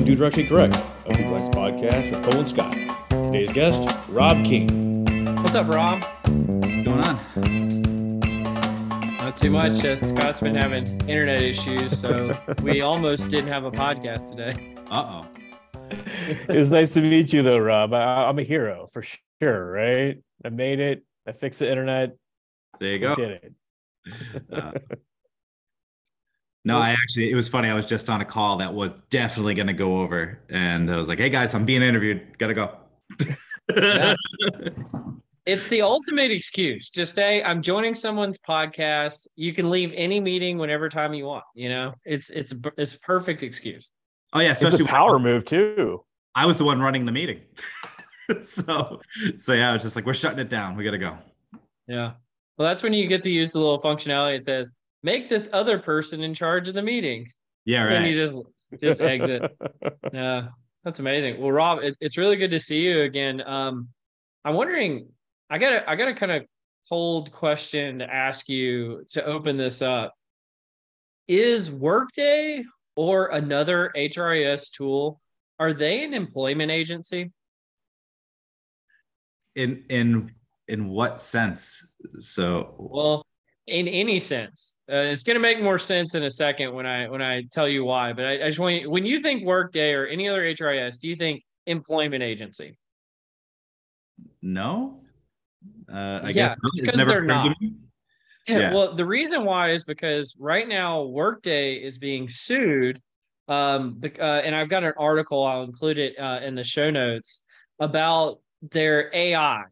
welcome to Directionally Correct, a complex podcast with Cole and Scott. Today's guest, Rob King. What's up, Rob? What's going on? Not too much. Uh, Scott's been having internet issues, so we almost didn't have a podcast today. Uh oh. it's nice to meet you, though, Rob. I, I'm a hero for sure, right? I made it. I fixed the internet. There you I go. did it. Uh, no, I actually, it was funny. I was just on a call that was definitely going to go over. And I was like, hey guys, I'm being interviewed. Gotta go. Yeah. It's the ultimate excuse. Just say I'm joining someone's podcast. You can leave any meeting whenever time you want. You know, it's it's it's a perfect excuse. oh, yeah. It's a Especially when power move, too. I was the one running the meeting. so, so yeah, I was just like, we're shutting it down. We got to go. Yeah. Well, that's when you get to use the little functionality. It says make this other person in charge of the meeting. Yeah, right. And you just just exit. Yeah, that's amazing. Well, Rob, it, it's really good to see you again. Um, I'm wondering, I got a, I got a kind of cold question to ask you to open this up. Is Workday or another HRIS tool, are they an employment agency? In, in, in what sense? So, Well, in any sense, uh, it's going to make more sense in a second when I when I tell you why. But I, I just want you, when you think Workday or any other HRIS, do you think employment agency? no. Uh, I Yeah, guess it's it's 'cause never they're not. Yeah, Yeah. Well, the reason why is because right now Workday is being sued. Um, uh, and I've got an article. I'll include it uh, in the show notes about their AI.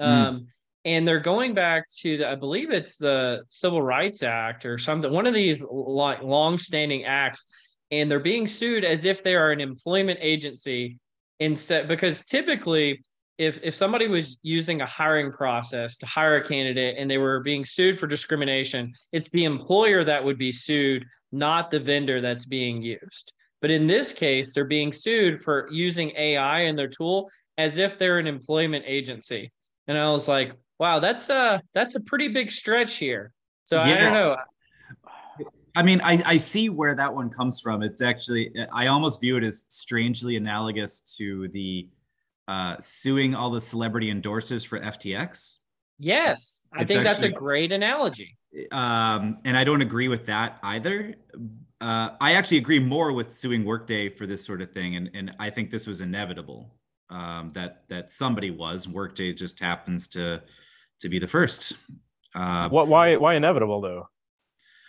Hmm. Um, and they're going back to the, I believe it's the Civil Rights Act or something. One of these long-standing acts, and they're being sued as if they are an employment agency instead. Because typically, if if somebody was using a hiring process to hire a candidate and they were being sued for discrimination, it's the employer that would be sued, not the vendor that's being used. But in this case, they're being sued for using AI in their tool as if they're an employment agency. And I was like, wow, that's a that's a pretty big stretch here. So I don't know. I mean, I, I see where that one comes from. It's actually, I almost view it as strangely analogous to the uh, suing all the celebrity endorsers for FTX. Yes, I It's think that's a great analogy. Um, and I don't agree with that either. Uh, I actually agree more with suing Workday for this sort of thing. And, and I think this was inevitable um, that, that somebody was. Workday just happens to, to be the first. Uh, What? Why? Why inevitable though?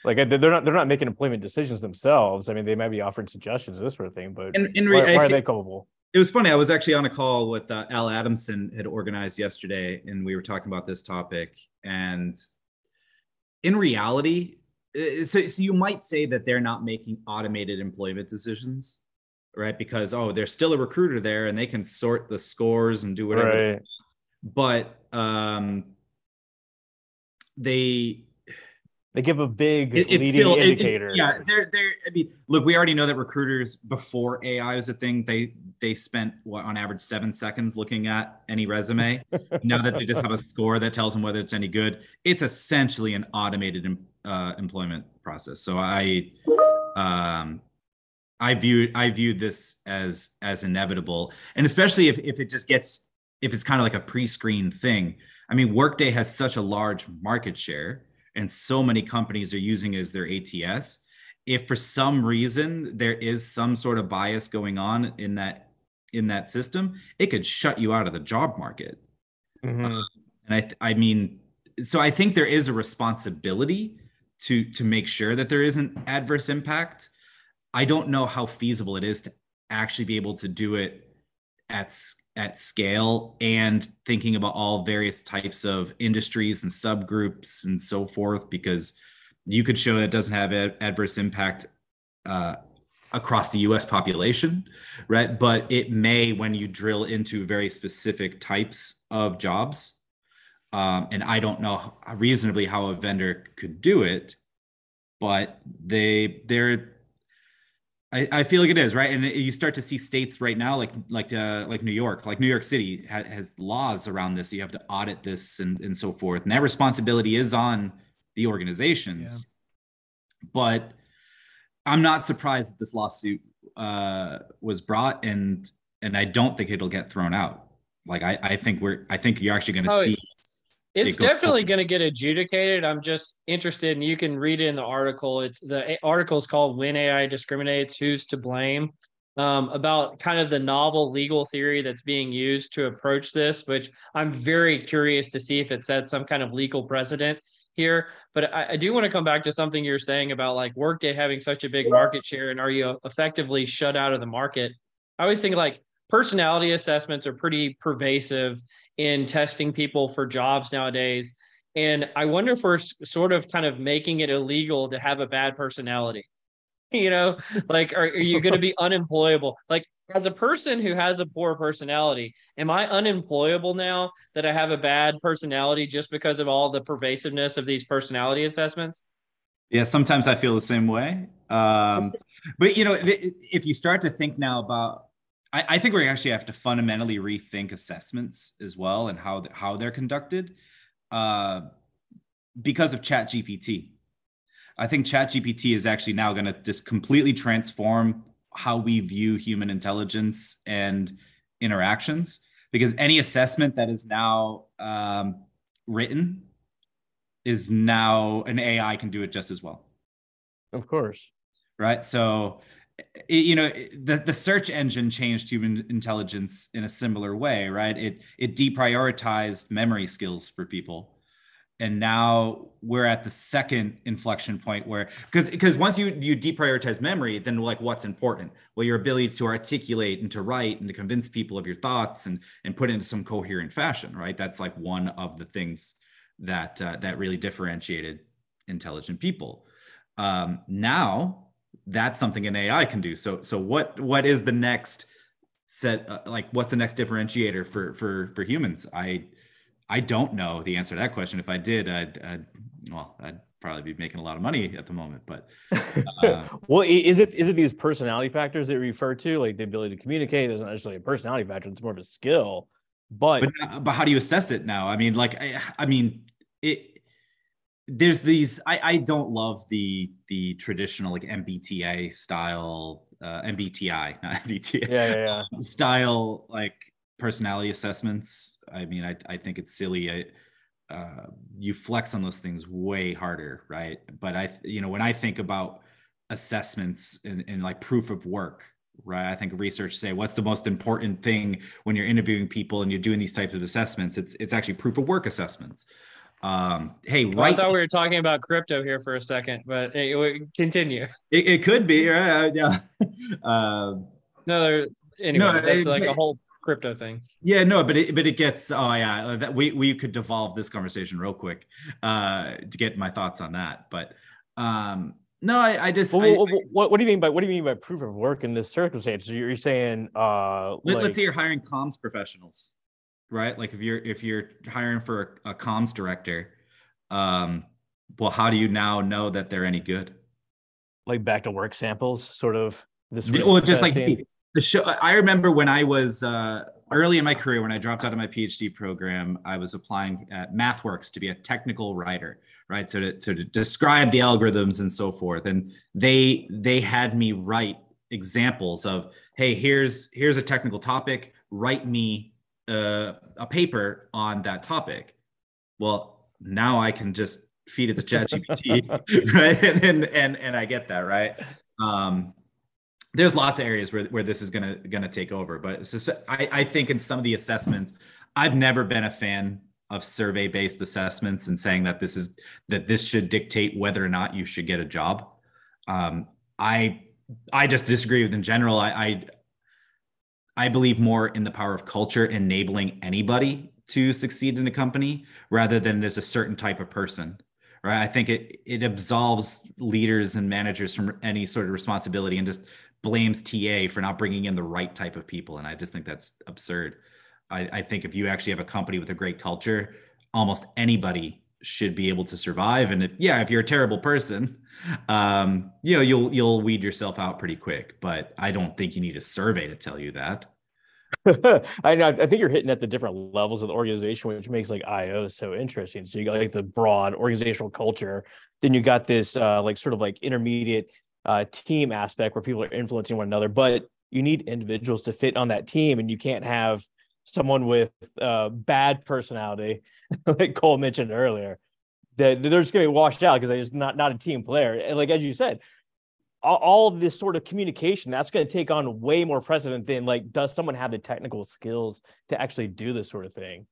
Like they're not they're not making employment decisions themselves. I mean, they might be offering suggestions, this sort of thing, but in, in why, re- I why are they culpable? it was funny. I was actually on a call with uh, Al Adamson had organized yesterday, and we were talking about this topic. And in reality, so, so you might say that they're not making automated employment decisions, right? Because oh, there's still a recruiter there, and they can sort the scores and do whatever. Right. But um, they They give a big it- leading still it- it- indicator. yeah, they're they're. I mean, look, we already know that recruiters before AI was a thing, they they spent what on average seven seconds looking at any resume. now that they just have a score that tells them whether it's any good, it's essentially an automated uh, employment process. So I, um, I view I viewed this as as inevitable, and especially if if it just gets if it's kind of like a pre-screen thing. I mean, Workday has such a large market share and so many companies are using it as their ATS. If for some reason there is some sort of bias going on in that in that system, it could shut you out of the job market. Mhm. And I th- I mean, so I think there is a responsibility to to make sure that there isn't adverse impact. I don't know how feasible it is to actually be able to do it at at scale and thinking about all various types of industries and subgroups and so forth because you could show that it doesn't have a- adverse impact uh, across the US population, right? But it may when you drill into very specific types of jobs. Um, and I don't know reasonably how a vendor could do it, but they they're I, I feel like it is right, and you start to see states right now, like like uh, like New York, like New York City ha- has laws around this. You have to audit this and and so forth, and that responsibility is on the organizations. But I'm not surprised that this lawsuit uh, was brought, and and I don't think it'll get thrown out. Like I, I think we're I think you're actually going to Oh, see. It's it definitely going to get adjudicated. I'm just interested, and you can read it in the article. It's the article is called "When AI Discriminates: Who's to Blame." Um, about kind of the novel legal theory that's being used to approach this, which I'm very curious to see if it sets some kind of legal precedent here. But I, I do want to come back to something you're saying about like Workday having such a big market share, and are you effectively shut out of the market? I always think like personality assessments are pretty pervasive in testing people for jobs nowadays. And I wonder if we're sort of kind of making it illegal to have a bad personality. You know, like, are, are you going to be unemployable? Like, as a person who has a poor personality, am I unemployable now that I have a bad personality just because of all the pervasiveness of these personality assessments? Yeah, sometimes I feel the same way. Um, but you know, if you start to think now about, I, I think we actually have to fundamentally rethink assessments as well and how th- how they're conducted, uh, because of Chat GPT. I think Chat GPT is actually now going to just completely transform how we view human intelligence and interactions. Because any assessment that is now um, written is now an AI can do it just as well Of course. right? So, you know, the the search engine changed human intelligence in a similar way, right? It it deprioritized memory skills for people, and now we're at the second inflection point where because because once you you deprioritize memory, then like what's important? Well, your ability to articulate and to write and to convince people of your thoughts and and put into some coherent fashion, right? That's like one of the things that uh, that really differentiated intelligent people. Um, now that's something an AI can do. So so what what is the next set uh, like what's the next differentiator for for for humans? I I don't know the answer to that question. If I did, I'd, I'd well, I'd probably be making a lot of money at the moment. But Uh, well, is it is it these personality factors that you refer to, like the ability to communicate? There's not necessarily a personality factor; it's more of a skill. But, but but how do you assess it now? I mean, like I, I mean it. There's these. I I don't love the the traditional like mbta style uh, MBTI not MBTI yeah, yeah, yeah. style like personality assessments. I mean, I, I think it's silly. I, uh, you flex on those things way harder, right? But I, you know, when I think about assessments and, and like proof of work, right? I think research say what's the most important thing when you're interviewing people and you're doing these types of assessments. It's it's actually proof of work assessments. Um, hey, Well, I thought we were talking about crypto here for a second, but hey, we- continue. It, it could be, right? Yeah. Um, No, there, anyway, No, that's it- like a whole crypto thing. Yeah, no, but it but it gets oh yeah uh, that we we could devolve this conversation real quick uh to get my thoughts on that. But um no, I, I just Well, I- what, what, what do you mean by what do you mean by proof of work in this circumstance? You're saying, uh, let, like, us say you're hiring comms professionals, right? Like if you're if you're hiring for a, a comms director, um, well, how do you now know that they're any good? like back to work samples, sort of this. Well, just like the show. I remember when I was uh, early in my career, when I dropped out of my PhD program, I was applying at MathWorks to be a technical writer, right? So to, so to describe the algorithms and so forth, and they they had me write examples of, hey, here's here's a technical topic. Write me uh, a paper on that topic. Well, now I can just feed it to ChatGPT, right? And, and and and I get that, right? Um, there's lots of areas where, where this is gonna gonna take over, but it's just I, I think in some of the assessments, I've never been a fan of survey based assessments and saying that this is that this should dictate whether or not you should get a job. Um, I I just disagree with in general. I, I I believe more in the power of culture enabling anybody to succeed in a company rather than there's a certain type of person right? I think it it absolves leaders and managers from any sort of responsibility and just blames ta for not bringing in the right type of people. And i just think that's absurd. I, I think if you actually have a company with a great culture almost anybody should be able to survive and if yeah if you're a terrible person um you know you'll you'll weed yourself out pretty quick but i don't think you need a survey to tell you that I know. I think you're hitting at the different levels of the organization, which makes like IO so interesting. So you got like the broad organizational culture, then you got this uh, like sort of like intermediate uh, team aspect where people are influencing one another, but you need individuals to fit on that team, and you can't have someone with uh, bad personality, like Cole mentioned earlier, that they're just going to be washed out because they're just not not a team player. And like as you said, all, all this sort of communication that's going to take on way more precedent than like does someone have the technical skills to actually do this sort of thing?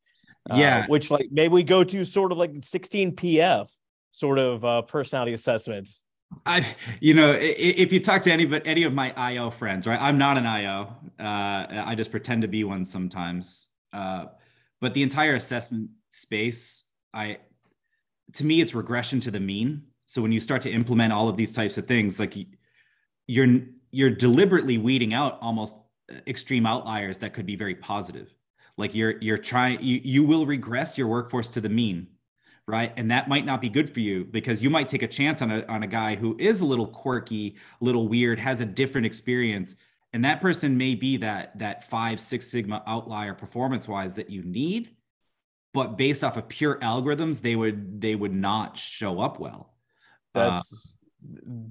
Uh, Yeah. which like maybe we go to sort of like 16 PF sort of uh, personality assessments. I, you know, if you talk to any but any of my IO friends, right? I'm not an IO. Uh, I just pretend to be one sometimes. Uh, but the entire assessment space, I, to me, it's regression to the mean. So when you start to implement all of these types of things, like you're you're deliberately weeding out almost uh, extreme outliers that could be very positive. Like you're you're trying you you will regress your workforce to the mean right? And that might not be good for you because you might take a chance on a on a guy who is a little quirky, a little weird, has a different experience, and that person may be that that five six sigma outlier performance wise that you need, but based off of pure algorithms, they would they would not show up well. Uh, That's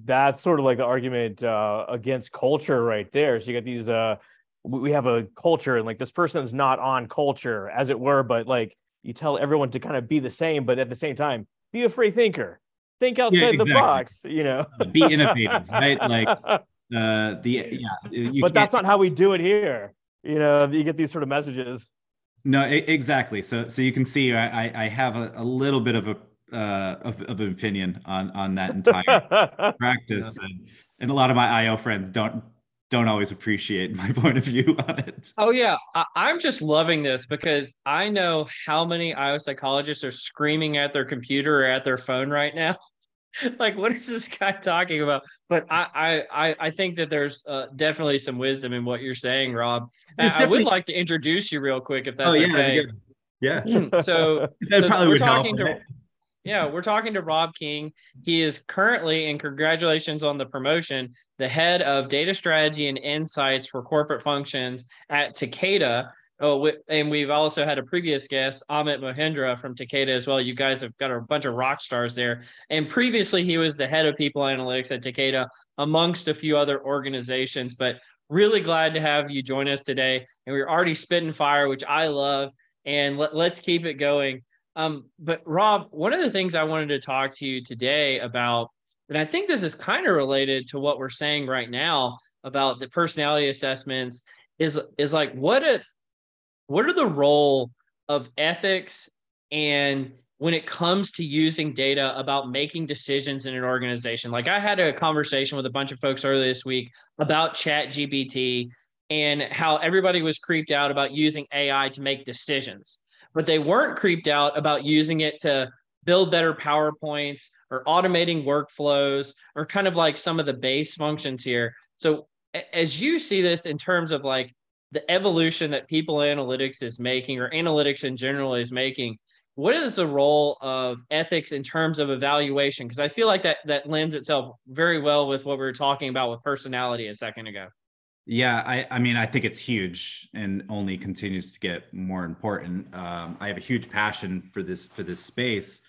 that's sort of like the argument uh, against culture right there. So you got these uh we have a culture and like this person's not on culture as it were, but like you tell everyone to kind of be the same, but at the same time, be a free thinker. Think outside the exactly. box, you know. be innovative, right? Like uh, the yeah, you but that's not how we do it here. You know, you get these sort of messages. No, exactly. So, so you can see I, I- have a, a little bit of a uh, of, of an opinion on on that entire practice, and, and a lot of my IO friends don't don't always appreciate my point of view on it. Oh yeah, I, I'm just loving this because I know how many IO psychologists are screaming at their computer or at their phone right now. like, what is this guy talking about? But I I I, I think that there's uh, definitely some wisdom in what you're saying, Rob. I, I would like to introduce you real quick if that's oh yeah, okay. yeah. so That so we're would help. talking to yeah we're talking to rob king he is currently and congratulations on the promotion the head of data strategy and insights for corporate functions at takeda oh and we've also had a previous guest amit mohindra from takeda as well. You guys have got a bunch of rock stars there. And previously he was the head of people analytics at takeda amongst a few other organizations but really glad to have you join us today. And we're already spitting fire which i love and let, let's keep it going. Um, but Rob, one of the things I wanted to talk to you today about, and I think this is kind of related to what we're saying right now about the personality assessments, is is like what a what are the role of ethics and when it comes to using data about making decisions in an organization. Like I had a conversation with a bunch of folks earlier this week about Chat GPT and how everybody was creeped out about using AI to make decisions but they weren't creeped out about using it to build better PowerPoints or automating workflows or kind of like some of the base functions here. So as you see this in terms of like the evolution that people analytics is making or analytics in general is making, what is the role of ethics in terms of evaluation? Because I feel like that that lends itself very well with what we were talking about with personality a second ago. Yeah, I, I mean, I think it's huge and only continues to get more important. Um, I have a huge passion for this for this space,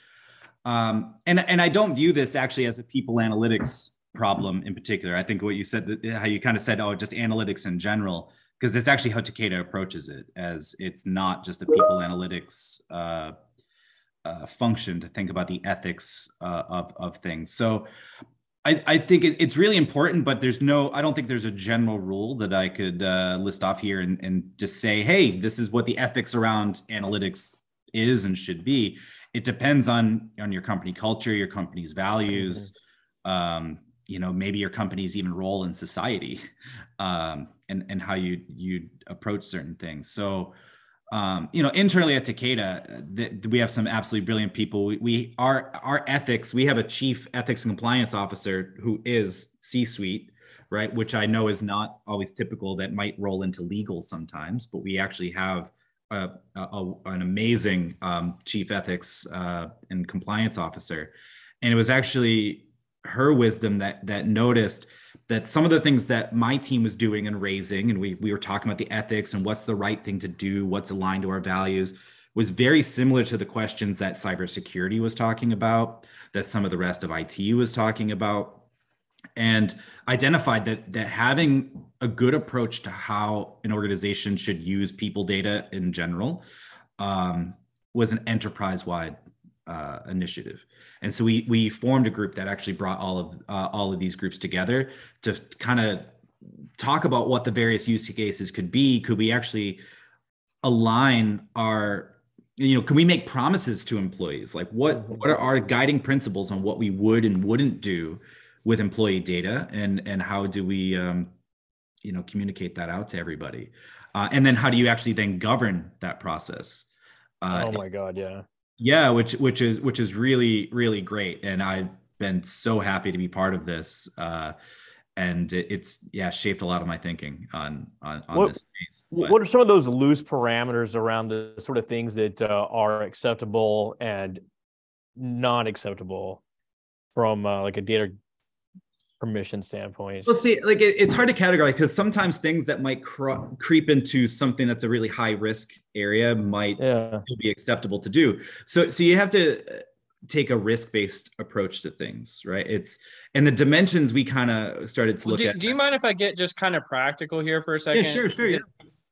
um, and and I don't view this actually as a people analytics problem in particular. I think what you said, how you kind of said, oh, just analytics in general, because it's actually how Takeda approaches it, as it's not just a people analytics uh, uh, function to think about the ethics uh, of of things. So I, I think it, it's really important, but there's no, I don't think there's a general rule that I could uh, list off here and, and just say, hey, this is what the ethics around analytics is and should be. It depends on on your company culture, your company's values, um, you know, maybe your company's even role in society, um, and and how you you approach certain things. So um, you know, internally at Takeda, th- we have some absolutely brilliant people. We, we our our ethics. We have a chief ethics and compliance officer who is C-suite, right? Which I know is not always typical. That might roll into legal sometimes, but we actually have a, a- an amazing um, chief ethics uh, and compliance officer, and it was actually her wisdom that that noticed that some of the things that my team was doing and raising, and we we were talking about the ethics and what's the right thing to do, what's aligned to our values, was very similar to the questions that cybersecurity was talking about, that some of the rest of IT was talking about. and identified that that having a good approach to how an organization should use people data in general um, was an enterprise-wide uh, initiative. And so we we formed a group that actually brought all of uh, all of these groups together to kind of talk about what the various use cases could be. Could we actually align our you know can we make promises to employees like what mm-hmm. what are our guiding principles on what we would and wouldn't do with employee data and and how do we um, you know communicate that out to everybody uh, and then how do you actually then govern that process uh, oh my god yeah yeah which which is which is really really great and i've been so happy to be part of this uh, and it's yeah shaped a lot of my thinking on on, on what, this space. What are some of those loose parameters around the sort of things that uh, are acceptable and not acceptable from uh, like a data permission standpoint. Well see like it, it's hard to categorize because sometimes things that might cr- creep into something that's a really high risk area might yeah. be acceptable to do. So so you have to uh, take a risk-based approach to things right? It's and the dimensions we kind of started to look do, at. do you mind if i get just kind of practical here for a second? yeah, sure sure yeah.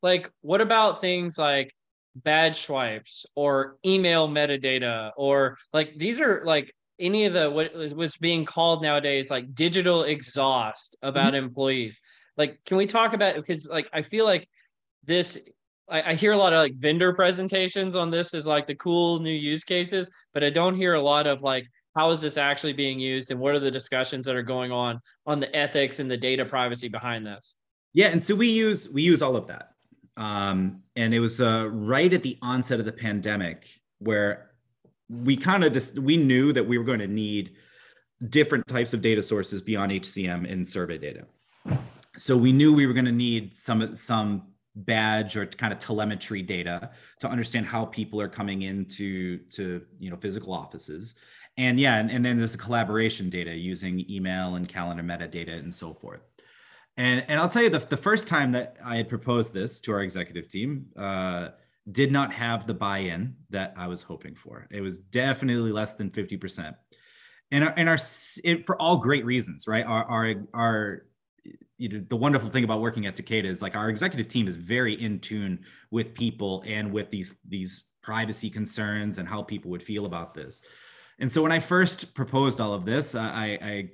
like what about things like badge swipes or email metadata or like these are like any of the what what's being called nowadays like digital exhaust about mm-hmm. employees. Like can we talk about because like i feel like this I, I hear a lot of like vendor presentations on this as like the cool new use cases, but I don't hear a lot of like how is this actually being used and what are the discussions that are going on on the ethics and the data privacy behind this? Yeah and so we use we use all of that. Um, and it was uh, right at the onset of the pandemic where we kind of just we knew that we were going to need different types of data sources beyond hcm in survey data. So we knew we were going to need some some badge or kind of telemetry data to understand how people are coming into to you know physical offices. And yeah and, and then there's the collaboration data using email and calendar metadata and so forth. And and i'll tell you the, the first time that i had proposed this to our executive team uh, did not have the buy-in that i was hoping for it was definitely less than 50% and our, and our it, for all great reasons right our our, our you know the wonderful thing about working at Takeda is like our executive team is very in tune with people and with these these privacy concerns and how people would feel about this. And so when I first proposed all of this, I, I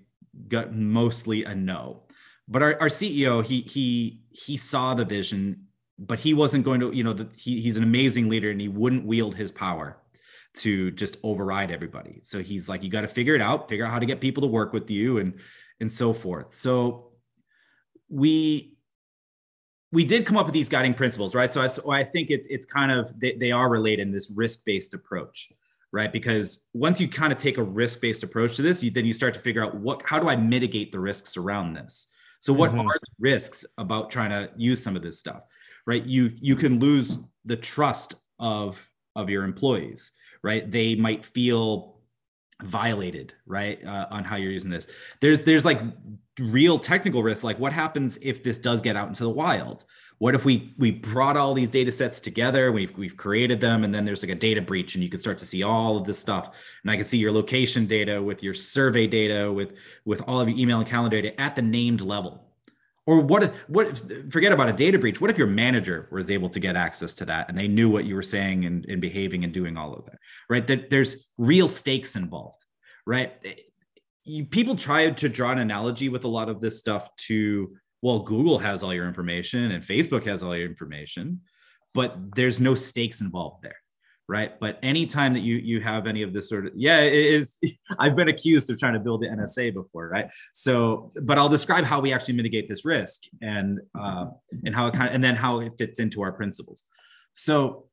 got mostly a no. But our, our CEO, he he he saw the vision, but he wasn't going to, you know, the, he, he's an amazing leader and he wouldn't wield his power to just override everybody. So he's like, you got to figure it out, figure out how to get people to work with you and and so forth. So we we did come up with these guiding principles, right? So I, so I think it's it's kind of they, they are related in this risk based approach, right? Because once you kind of take a risk based approach to this, you, then you start to figure out what how do I mitigate the risks around this. So what mm-hmm. are the risks about trying to use some of this stuff, right? You you can lose the trust of of your employees, right? They might feel violated right uh, on how you're using this there's there's like real technical risks like what happens if this does get out into the wild what if we we brought all these data sets together we've we've created them and then there's like a data breach and you can start to see all of this stuff and i can see your location data with your survey data with with all of your email and calendar data at the named level or what if, what forget about a data breach. What if your manager was able to get access to that and they knew what you were saying and, and behaving and doing all of that right? That there's real stakes involved right? Eh, you, people try to draw an analogy with a lot of this stuff to well google has all your information and facebook has all your information but there's no stakes involved there right? But anytime that you you have any of this sort of yeah it is i've been accused of trying to build the nsa before right? So but i'll describe how we actually mitigate this risk and uh, and how it kind of and then how it fits into our principles. So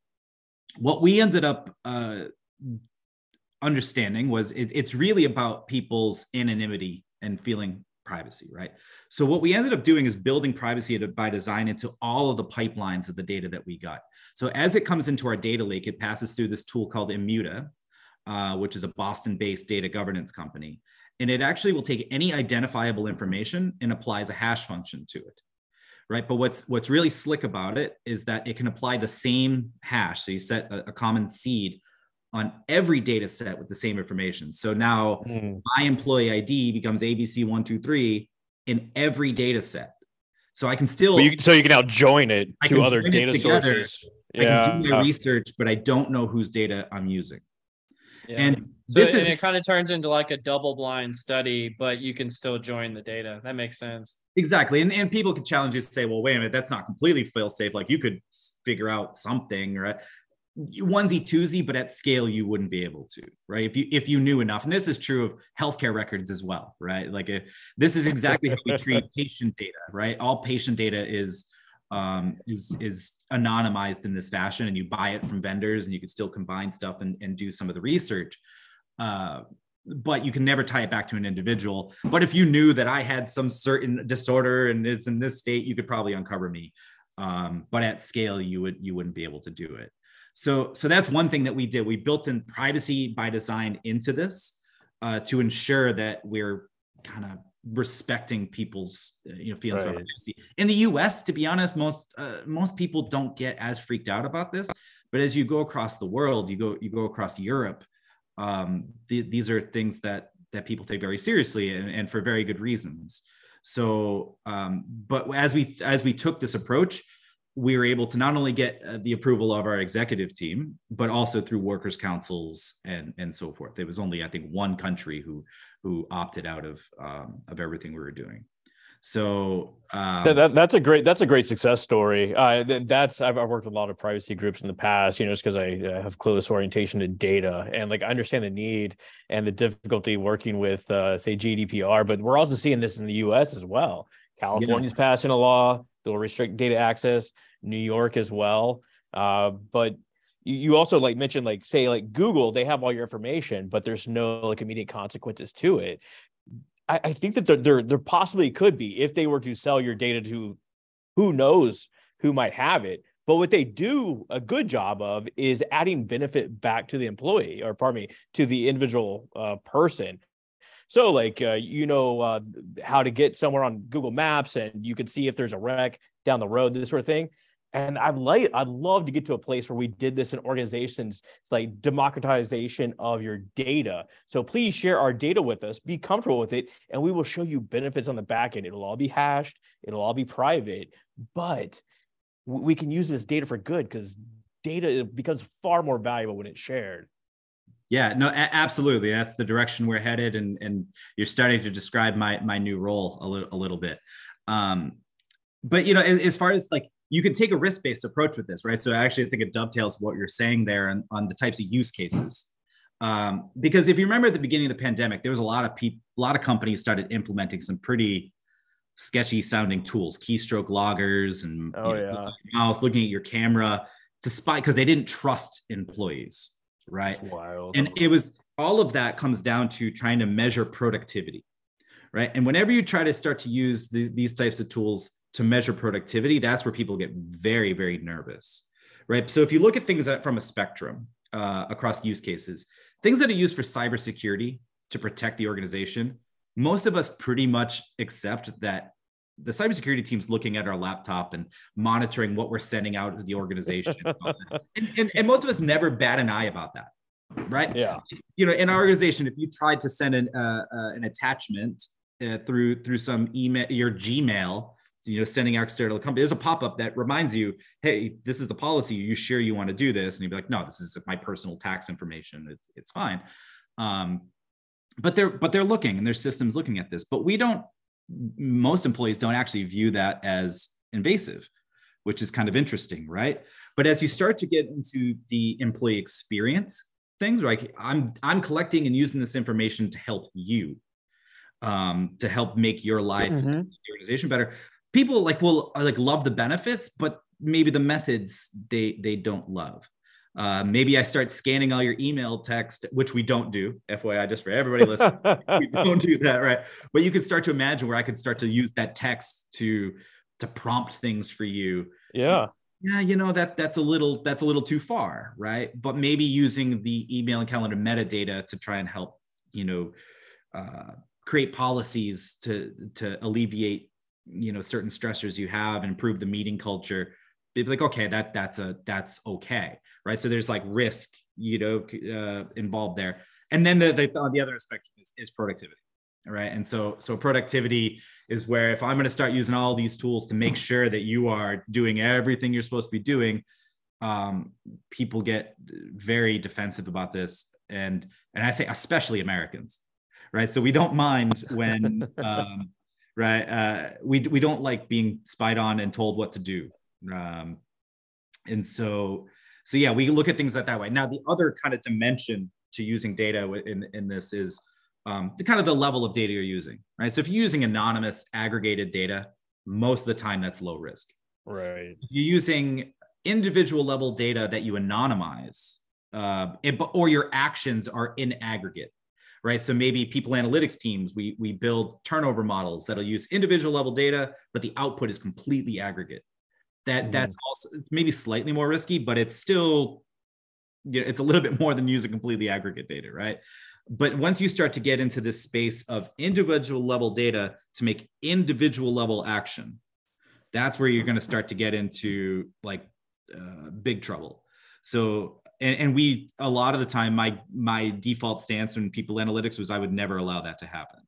what we ended up uh, understanding was it, it's really about people's anonymity and feeling privacy, right? So what we ended up doing is building privacy by design into all of the pipelines of the data that we got. So as it comes into our data lake, it passes through this tool called Immuta, uh, which is a Boston-based data governance company. And it actually will take any identifiable information and applies a hash function to it. Right. But what's what's really slick about it is that it can apply the same hash. So you set a, a common seed on every data set with the same information. So now mm. my employee ID becomes ABC123 in every data set. So I can still you, so you can now join it to other data sources. Yeah. I can do my research, but I don't know whose data I'm using. Yeah. And so this and it kind of turns into like a double blind study, but you can still join the data. That makes sense. Exactly. And, and people could challenge you to say, well, wait a minute, that's not completely fail safe. Like you could figure out something, right? Onesie twosie, but at scale you wouldn't be able to, right? If you if you knew enough, and this is true of healthcare records as well, right? Like if, this is exactly how we treat patient data, right? All patient data is um, is is anonymized in this fashion, and you buy it from vendors, and you can still combine stuff and, and do some of the research. Uh, but you can never tie it back to an individual. But if you knew that I had some certain disorder and it's in this state, you could probably uncover me. Um, but at scale, you would you wouldn't be able to do it. So, so that's one thing that we did. We built in privacy by design into this uh, to ensure that we're kind of respecting people's uh, you know feelings right. about privacy. In the U.S., to be honest, most uh, most people don't get as freaked out about this. But as you go across the world, you go you go across Europe. Um, the, these are things that that people take very seriously and, and for very good reasons. So, um, but as we as we took this approach, we were able to not only get uh, the approval of our executive team, but also through workers' councils and and so forth. There was only, I think, one country who who opted out of um, of everything we were doing. So um, that, that, that's a great that's a great success story. Uh, that's I've, I've, worked with a lot of privacy groups in the past, you know, just because I uh, have close orientation to data and like I understand the need and the difficulty working with uh, say GDPR. But we're also seeing this in the U.S. as well. California's yeah. passing a law they'll restrict data access. New York as well. Uh, but you, also like mentioned like say like Google, they have all your information, but there's no like immediate consequences to it. I, I think that there, there there possibly could be if they were to sell your data to who knows who might have it. But what they do a good job of is adding benefit back to the employee, or pardon me, to the individual uh, person. So, like, uh, you know, uh, how to get somewhere on Google Maps, and you can see if there's a wreck down the road, this sort of thing. And I'd like, I'd love to get to a place where we did this in organizations. It's like democratization of your data. So please share our data with us. Be comfortable with it, and we will show you benefits on the back end. It'll all be hashed. It'll all be private, but we can use this data for good because data becomes far more valuable when it's shared. Yeah, no, a- absolutely. That's the direction we're headed, and and you're starting to describe my my new role a little a little bit. Um, but you know, as, as far as like you can take a risk based approach with this, right? So I actually think it dovetails what you're saying there on, on the types of use cases. Um, because if you remember at the beginning of the pandemic, there was a lot of people, a lot of companies started implementing some pretty sketchy sounding tools, keystroke loggers, and oh, you know, yeah. mouse looking at your camera to spy because they didn't trust employees right? And it was all of that comes down to trying to measure productivity, right? And whenever you try to start to use the, these types of tools to measure productivity, that's where people get very, very nervous, right? So if you look at things from a spectrum uh, across use cases, things that are used for cybersecurity to protect the organization, most of us pretty much accept that the cybersecurity team's looking at our laptop and monitoring what we're sending out to the organization. and, and, and, most of us never bat an eye about that. Right. Yeah. You know, in our organization, if you tried to send an, uh, uh, an attachment uh, through, through some email, your Gmail, you know, sending out external company, there's a pop-up that reminds you, Hey, this is the policy. Are you sure you want to do this? And you'd be like, no, this is my personal tax information. It's, it's fine. Um, but they're, but they're looking and their systems looking at this, but we don't most employees don't actually view that as invasive, which is kind of interesting, right? But as you start to get into the employee experience things, like I'm I'm collecting and using this information to help you, um, to help make your life mm-hmm. the organization better. People like will like love the benefits, but maybe the methods they they don't love. Uh, maybe I start scanning all your email text, which we don't do. FYI, just for everybody listening, we don't do that, right? But you could start to imagine where I could start to use that text to to prompt things for you. Yeah. Yeah, you know that that's a little that's a little too far, right? But maybe using the email and calendar metadata to try and help, you know, uh, create policies to to alleviate, you know, certain stressors you have and improve the meeting culture. Be like, okay, that that's a that's okay right? So there's like risk, you know, uh, involved there. And then the, the the other aspect is, is productivity, right? And so so productivity is where if I'm going to start using all these tools to make sure that you are doing everything you're supposed to be doing, um, people get very defensive about this, and and I say especially Americans, right? So we don't mind when, um, right? Uh, we we don't like being spied on and told what to do, um, and so so yeah, we look at things that that way. Now the other kind of dimension to using data in in this is um, to kind of the level of data you're using, right? So if you're using anonymous aggregated data, most of the time that's low risk. Right. If you're using individual level data that you anonymize, uh, it, or your actions are in aggregate, right? So maybe people analytics teams, we we build turnover models that'll use individual level data, but the output is completely aggregate. That mm. that's also maybe slightly more risky, but it's still, you know, it's a little bit more than using completely aggregate data, right? But once you start to get into this space of individual level data to make individual level action, that's where you're going to start to get into like uh, big trouble. So, and, and we a lot of the time, my my default stance in people analytics was I would never allow that to happen.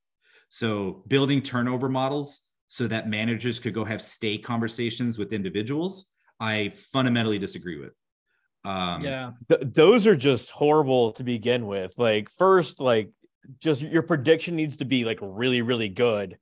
So, building turnover models so that managers could go have stay conversations with individuals, I fundamentally disagree with. Um, yeah, th- those are just horrible to begin with. Like first, like just your prediction needs to be like really, really good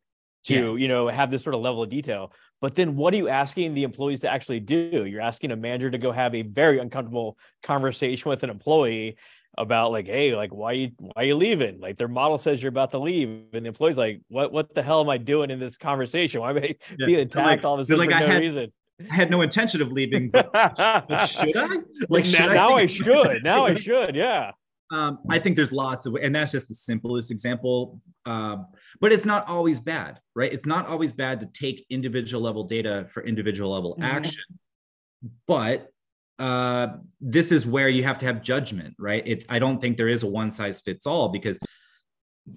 to yeah. you know have this sort of level of detail. But then, what are you asking the employees to actually do? You're asking a manager to go have a very uncomfortable conversation with an employee about like, hey, like why you why are you leaving? Like their model says you're about to leave, and the employee's like, what what the hell am I doing in this conversation? Why am I yeah. being attacked like, all this like, for I no had, reason? I had no intention of leaving, but, but should I? Like should now, I, I should. Now I should. Yeah. Um, I think there's lots of, and that's just the simplest example. Um, but it's not always bad, right? It's not always bad to take individual level data for individual level mm-hmm. action. But uh, this is where you have to have judgment, right? It's I don't think there is a one size fits all because,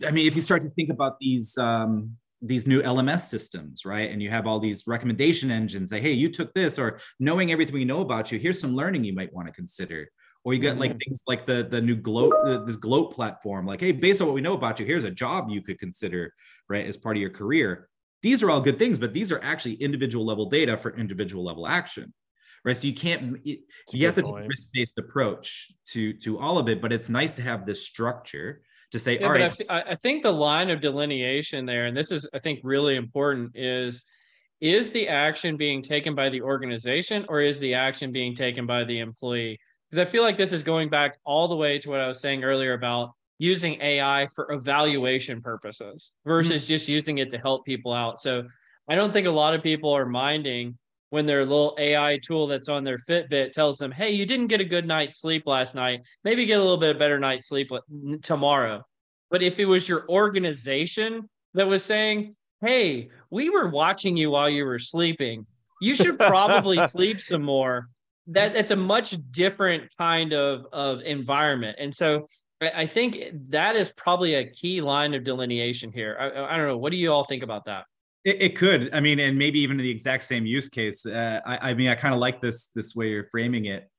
I mean, if you start to think about these um, these new LMS systems, right? And you have all these recommendation engines say, hey, you took this, or knowing everything we know about you, here's some learning you might want to consider. Or you get like mm-hmm. things like the the new Gloat, this Gloat platform, like, hey, based on what we know about you, here's a job you could consider, right, as part of your career. These are all good things, but these are actually individual level data for individual level action, right? So you can't, you have to risk based approach to to all of it, but it's nice to have this structure to say, yeah, all right. I, I think the line of delineation there, and this is, I think, really important, is is the action being taken by the organization or is the action being taken by the employee? Because I feel like this is going back all the way to what I was saying earlier about using AI for evaluation purposes versus mm-hmm. just using it to help people out. So I don't think a lot of people are minding when their little AI tool that's on their Fitbit tells them, "Hey, you didn't get a good night's sleep last night. Maybe get a little bit of better night's sleep tomorrow." But if it was your organization that was saying, "Hey, we were watching you while you were sleeping. You should probably sleep some more." That it's a much different kind of of environment. And so I think that is probably a key line of delineation here. I, I don't know. What do you all think about that? It, it, could. I mean, and maybe even the exact same use case. Uh, I, I, mean, I kind of like this this way you're framing it.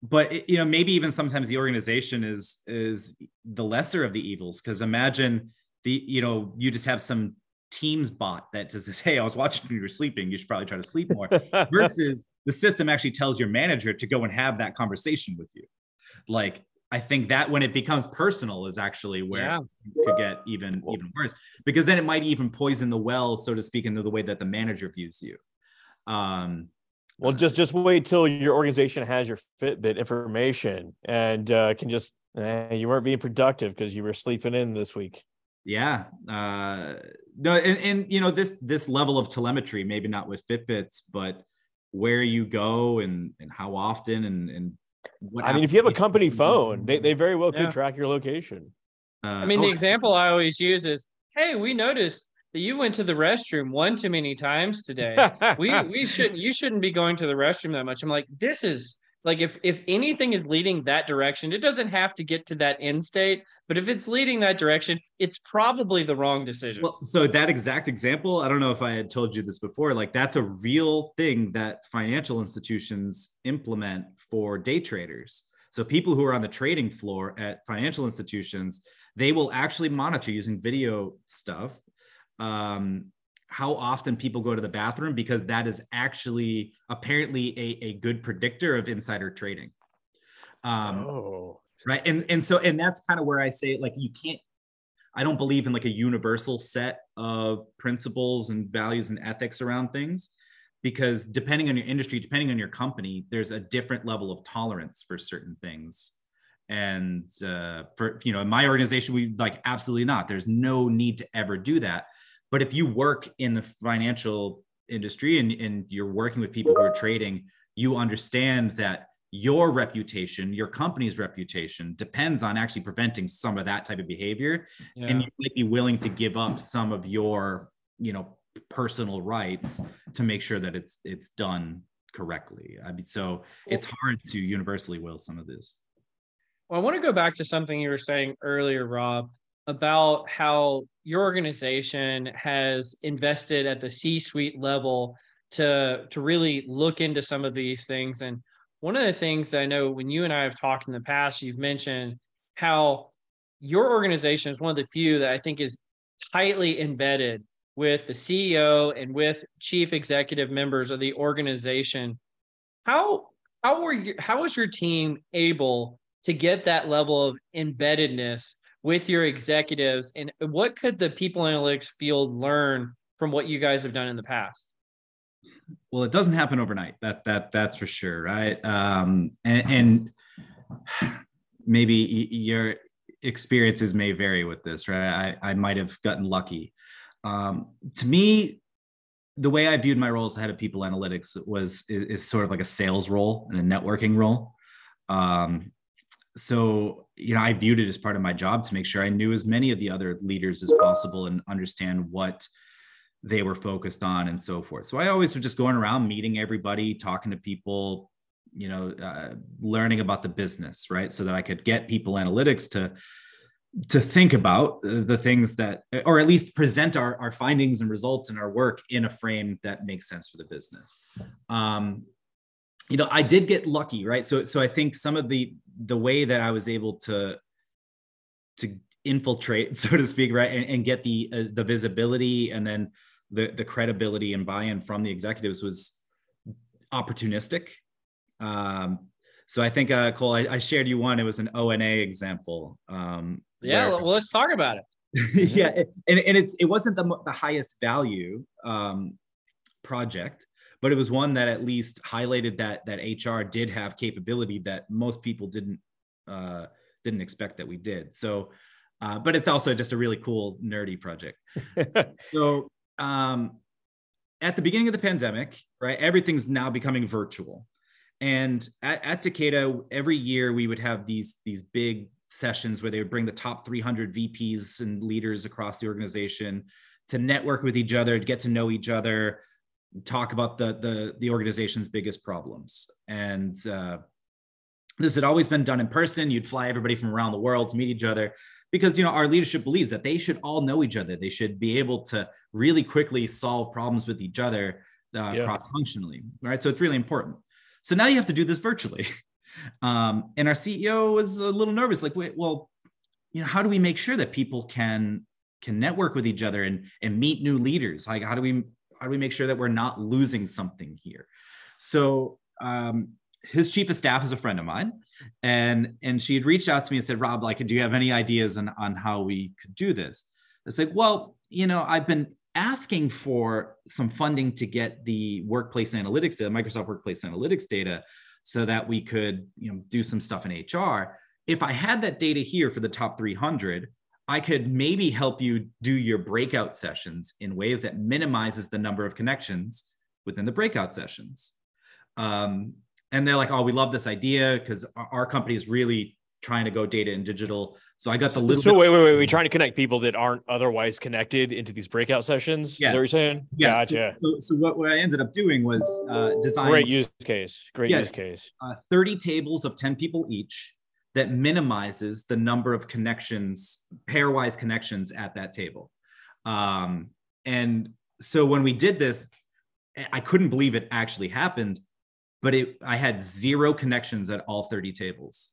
But it, you know, maybe even sometimes the organization is is the lesser of the evils. Because imagine the you know you just have some Teams bot that just says, "Hey, I was watching you were sleeping. You should probably try to sleep more." Versus the system actually tells your manager to go and have that conversation with you. Like I think that when it becomes personal is actually where yeah. things could get even even worse because then it might even poison the well, so to speak, into the way that the manager views you. Um, well, just just wait till your organization has your Fitbit information and uh, can just eh, you weren't being productive because you were sleeping in this week. Yeah, uh, no, and, and you know this this level of telemetry, maybe not with Fitbits, but where you go and and how often and and I mean, if you have a company phone, they, they very well could yeah. track your location. Uh, I mean, the oh, example I always use is, "Hey, we noticed that you went to the restroom one too many times today. we we shouldn't you shouldn't be going to the restroom that much." I'm like, "This is like if if anything is leading that direction it doesn't have to get to that end state but if it's leading that direction it's probably the wrong decision well, so that exact example i don't know if i had told you this before like that's a real thing that financial institutions implement for day traders so people who are on the trading floor at financial institutions they will actually monitor using video stuff um, how often people go to the bathroom because that is actually apparently a, a good predictor of insider trading. Um, oh. Right. And, and so, and that's kind of where I say, like, you can't, I don't believe in like a universal set of principles and values and ethics around things because depending on your industry, depending on your company, there's a different level of tolerance for certain things. And uh, for, you know, in my organization, we like absolutely not. There's no need to ever do that but if you work in the financial industry and, and you're working with people who are trading, you understand that your reputation, your company's reputation depends on actually preventing some of that type of behavior. Yeah. And you might be willing to give up some of your, you know, personal rights to make sure that it's it's done correctly. I mean, so it's hard to universally will some of this. Well, I want to go back to something you were saying earlier, Rob about how your organization has invested at the C-suite level to to really look into some of these things. And one of the things that I know when you and I have talked in the past, you've mentioned how your organization is one of the few that I think is tightly embedded with the CEO and with chief executive members of the organization. How how were you how was your team able to get that level of embeddedness with your executives? And what could the people analytics field learn from what you guys have done in the past? Well it doesn't happen overnight. That that that's for sure right? Um and, and maybe your experiences may vary with this right? I, I might have gotten lucky um to me the way i viewed my role as head of people analytics was is, sort of like a sales role and a networking role. Um so you know i viewed it as part of my job to make sure i knew as many of the other leaders as possible and understand what they were focused on and so forth. So i always was just going around meeting everybody talking to people you know uh, learning about the business right? So that i could get people analytics to to think about the things that or at least present our, our findings and results in our work in a frame that makes sense for the business um, you know i did get lucky right so so i think some of the the way that I was able to to infiltrate, so to speak, right, and, and get the uh, the visibility and then the the credibility and buy-in from the executives was opportunistic. Um, so I think uh, Cole, I, I, shared you one. It was an ONA example. Um, yeah, where, well, let's talk about it. yeah, and, and it's it wasn't the the highest value um, project, but it was one that at least highlighted that that HR did have capability that most people didn't uh, didn't expect that we did. So, uh, but it's also just a really cool nerdy project. so, um, at the beginning of the pandemic, right, everything's now becoming virtual, and at, at Takeda, every year we would have these these big sessions where they would bring the top 300 VPs and leaders across the organization to network with each other, to get to know each other, talk about the the the organization's biggest problems. And uh, this had always been done in person. You'd fly everybody from around the world to meet each other because you know our leadership believes that they should all know each other. They should be able to really quickly solve problems with each other uh, yeah. cross functionally right? So it's really important. So now you have to do this virtually um, and our ceo was a little nervous like wait well you know how do we make sure that people can can network with each other and and meet new leaders like how do we how do we make sure that we're not losing something here? So um, his chief of staff is a friend of mine, and and she had reached out to me and said, Rob, like, do you have any ideas on on how we could do this? It's like, well, you know, I've been asking for some funding to get the workplace analytics the Microsoft Workplace Analytics data, so that we could, you know, do some stuff in HR. If I had that data here for the top 300, I could maybe help you do your breakout sessions in ways that minimizes the number of connections within the breakout sessions. Um, and they're like, oh, we love this idea because our company is really trying to go data and digital. So I got the little. So wait, wait, wait. We're trying to connect people that aren't otherwise connected into these breakout sessions. Yeah. Is that what you're saying? Yeah. Gotcha. So, so, so what, what I ended up doing was uh, designing Great use case. Great Yeah. use case. uh, 30 tables of 10 people each that minimizes the number of connections, pairwise connections at that table. Um, and so when we did this, I couldn't believe it actually happened, but it I had zero connections at all 30 tables.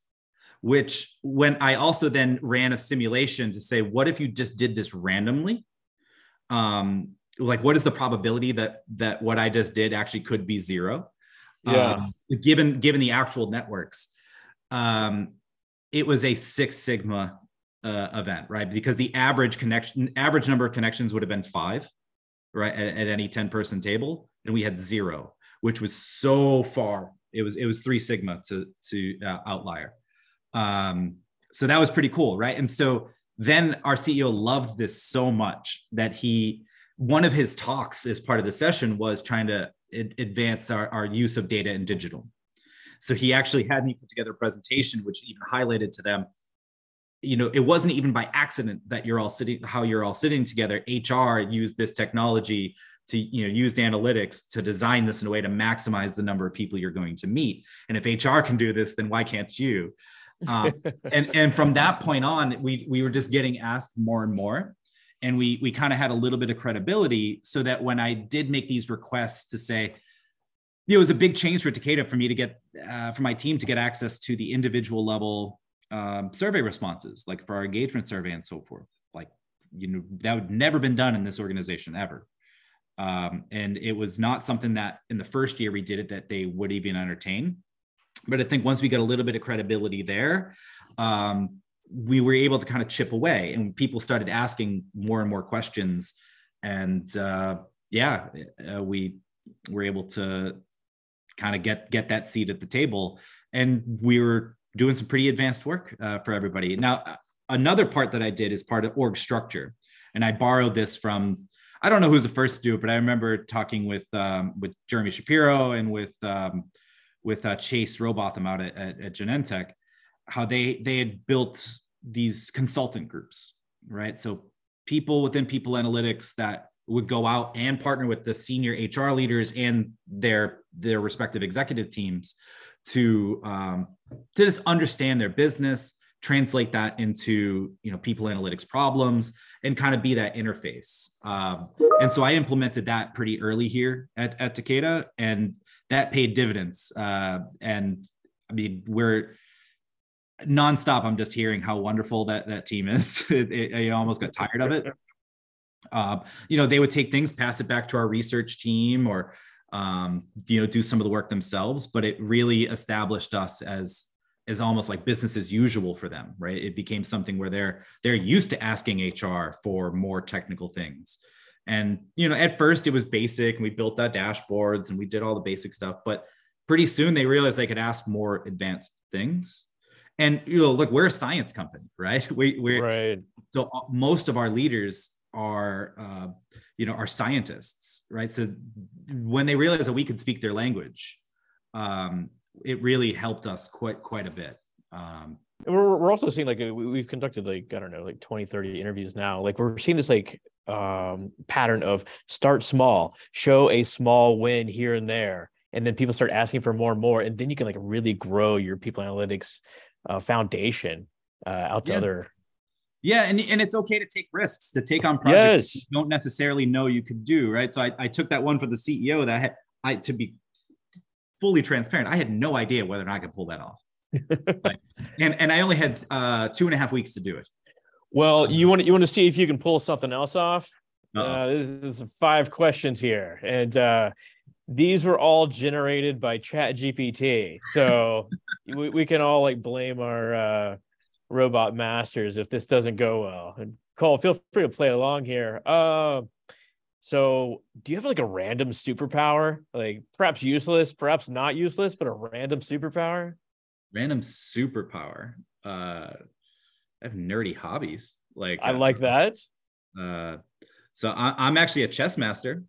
Which when I also then ran a simulation to say, what if you just did this randomly? Um, like what is the probability that that what I just did actually could be zero? Yeah. um, given given the actual networks um it was a six sigma uh, event right because the average connection average number of connections would have been five right at, at any 10 person table and we had zero which was so far it was it was three sigma to to uh, outlier um so that was pretty cool right and so then our ceo loved this so much that he one of his talks as part of the session was trying to ad- advance our, our use of data and digital. So he actually had me put together a presentation, which even highlighted to them, you know, it wasn't even by accident that you're all sitting, how you're all sitting together. HR used this technology to, you know, used analytics to design this in a way to maximize the number of people you're going to meet. And if HR can do this, then why can't you? Um, and and from that point on, we we were just getting asked more and more and we we kind of had a little bit of credibility so that when I did make these requests to say, it was a big change for Takeda for me to get uh, for my team to get access to the individual level um, survey responses, like for our engagement survey and so forth. Like you know that would never been done in this organization ever. Um, and it was not something that in the first year we did it that they would even entertain. But I think once we got a little bit of credibility there, um, we were able to kind of chip away and people started asking more and more questions. And uh, yeah uh, we were able to kind of get get that seat at the table. And we were doing some pretty advanced work uh, for everybody. Now uh, another part that i did is part of org structure. And i borrowed this from i don't know who's the first to do it but i remember talking with um, with jeremy shapiro and with um, with uh, chase rowbotham out at, at, at genentech how they they had built these consultant groups right? So people within people analytics that would go out and partner with the senior hr leaders and their their respective executive teams to um, to just understand their business translate that into you know people analytics problems and kind of be that interface. Um, and so i implemented that pretty early here at, at takeda and that paid dividends. Uh, and i mean we're nonstop. I'm just hearing how wonderful that that team is. It, it, i almost got tired of it. Um, you know they would take things pass it back to our research team or um, you know do some of the work themselves but it really established us as as almost like business as usual for them right? It became something where they're they're used to asking hr for more technical things and you know at first it was basic and we built that dashboards and we did all the basic stuff but pretty soon they realized they could ask more advanced things. And you know look we're a science company right? We we right. so uh, most of our leaders are uh, you know are scientists right? So when they realized that we could speak their language um, it really helped us quite quite a bit. Um, We're, we're also seeing like we- we've conducted like I don't know like 20 30 interviews now. Like we're seeing this like um pattern of start small show a small win here and there and then people start asking for more and more and then you can like really grow your people analytics uh, foundation uh, out to Yeah. other yeah and, and it's okay to take risks to take on projects Yes. you don't necessarily know you could do right so I, I took that one for the ceo that I had i to be fully transparent i had no idea whether or not i could pull that off Like, and and i only had uh two and a half weeks to do it well you want to you want to see if you can pull something else off. Uh, this is five questions here, and uh, these were all generated by Chat GPT. So we, we can all like blame our uh, robot masters if this doesn't go well. And Cole, feel free to play along here. Uh, so do you have like a random superpower, like perhaps useless, perhaps not useless, but a random superpower? random superpower uh i have nerdy hobbies like I uh, like that. uh so I, i'm actually a chess master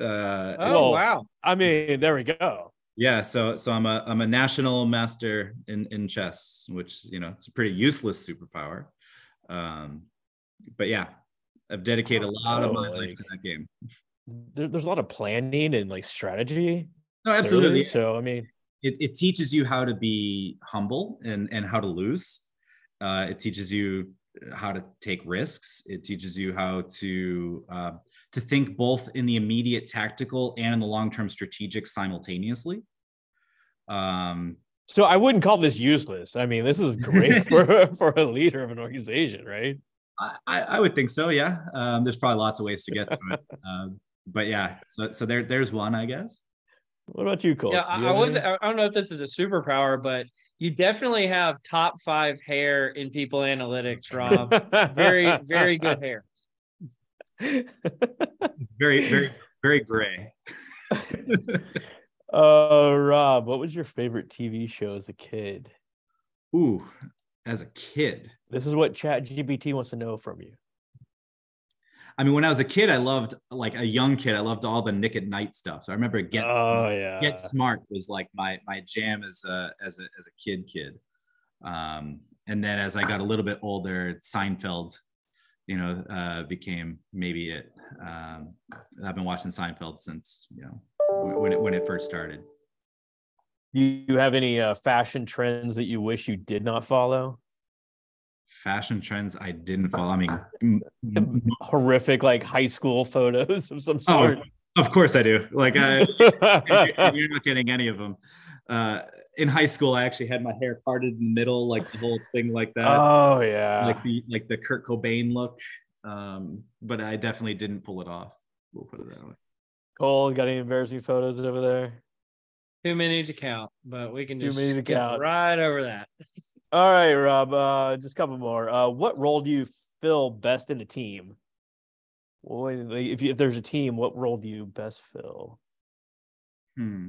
uh Oh Well, wow. I mean, there we go. Yeah, so so I'm a I'm a national master in in chess, which you know it's a pretty useless superpower. Um, but yeah, I've dedicated a lot of my Oh, life to that game. There, there's a lot of planning and like strategy. No, clearly. absolutely. So I mean, it, it teaches you how to be humble and and how to lose uh, it teaches you how to take risks. It teaches you how to uh, to think both in the immediate tactical and in the long-term strategic simultaneously. Um so I wouldn't call this useless. I mean, this is great for for a leader of an organization, right? I, I I would think so yeah. Um there's probably lots of ways to get to it. Um, but yeah so so there there's one i guess What about you, Cole? Yeah, you I, I was. any? I don't know if this is a superpower, but you definitely have top five hair in people analytics, Rob. very, very good hair. very very very gray Uh, Rob, what was your favorite TV show as a kid? ooh as a kid This is what Chat GPT wants to know from you. I mean, when I was a kid, I loved like a young kid. I loved all the Nick at Night stuff. So I remember Get oh yeah. Get Smart was like my my jam as a as a as a kid kid. Um, and then as I got a little bit older, Seinfeld, you know, uh, became maybe it. Um, I've been watching Seinfeld since you know when it when it first started. Do you have any uh, fashion trends that you wish you did not follow? Fashion trends I didn't follow. I mean, m- m- Horrific, like high school photos of some oh, sort. of course I do. Like I, you're not getting any of them. Uh, in high school, I actually had my hair parted in the middle, like the whole thing like that, oh yeah. like the like the Kurt Cobain look. Um, but I definitely didn't pull it off. We'll put it that way. Cole, got any embarrassing photos over there? Too many to count, but we can Too just many to count. right over that. All right, Rob. Uh, just a couple more. Uh, what role do you fill best in a team? Well, if you, if there's a team, what role do you best fill? Hmm.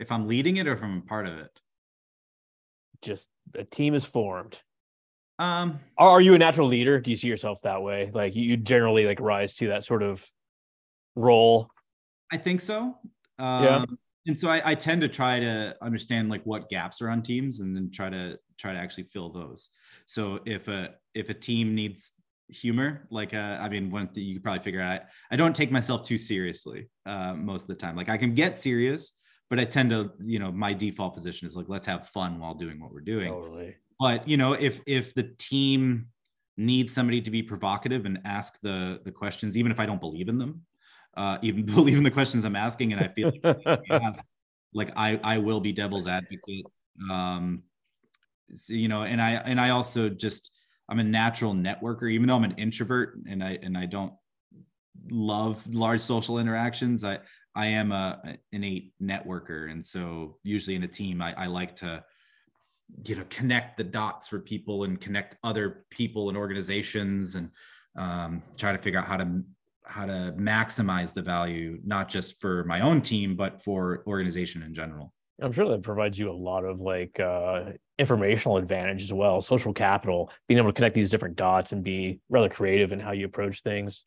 If I'm leading it or if I'm a part of it. Just a team is formed. Um, Are, are you a natural leader? Do you see yourself that way? Like you, you generally like rise to that sort of role. I think so. Um, Yeah. And so I, I tend to try to understand like what gaps are on teams and then try to try to actually fill those. So if a if a team needs humor, like uh, I mean, one thing you could probably figure out, I don't take myself too seriously uh, most of the time. Like I can get serious, but I tend to, you know, my default position is like let's have fun while doing what we're doing. Totally. but you know if if the team needs somebody to be provocative and ask the the questions even if i don't believe in them uh even believe in the questions i'm asking and i feel like, they need to be asked, like i i will be devil's advocate um so, you know and i and i also just i'm a natural networker even though i'm an introvert and i and i don't love large social interactions i i am a innate networker. And so usually in a team i, I like to you know connect the dots for people and connect other people and organizations and um, try to figure out how to how to maximize the value not just for my own team but for organization in general. I'm sure that provides you a lot of like uh, informational advantage as well, social capital, being able to connect these different dots and be rather creative in how you approach things.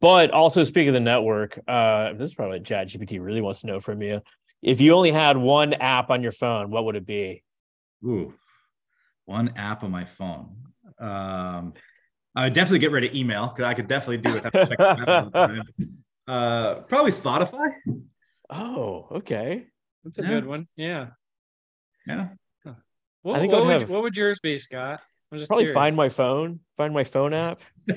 But also speaking of the network, uh, this is probably what ChatGPT really wants to know from you. If you only had one app on your phone, what would it be? Ooh, one app on my phone um, i would definitely get rid of email because i could definitely do it uh, probably spotify Oh, okay. That's a Yeah. good one. Yeah. yeah What, I think I what would would, have- what would yours be, Scott? I'm just Probably curious. find my phone, find my phone app.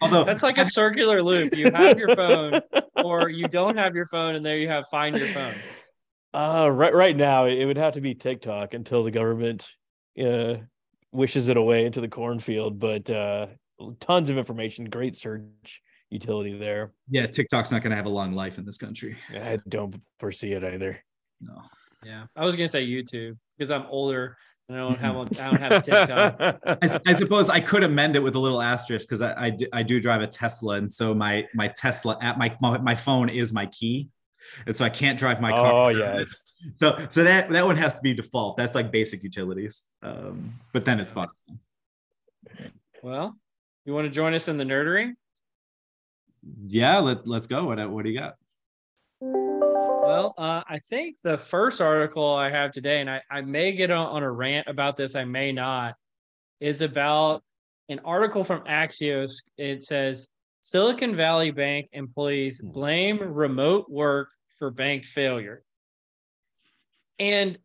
although That's like a circular loop. You have your phone, or you don't have your phone, and there you have find your phone. Uh, right, right now it would have to be TikTok until the government uh, wishes it away into the cornfield. But uh, tons of information, great search utility there. yeah tiktok's not going to have a long life in this country I don't foresee it either. no Yeah, I was gonna say YouTube because I'm older and I don't have I don't have TikTok. I, s- I suppose I could amend it with a little asterisk because I, I, do, I do drive a Tesla, and so my my Tesla app, my, my my phone is my key, and so I can't drive my car. oh yes, So so that that one has to be default. That's like basic utilities. Um, but then it's fun. Well, you want to join us in the nerdery? Yeah, let let's go. What what do you got? Well, uh, I think the first article I have today, and I, I may get on, on a rant about this, I may not, is about an article from Axios. It says Silicon Valley Bank employees Hmm. blame remote work for bank failure. And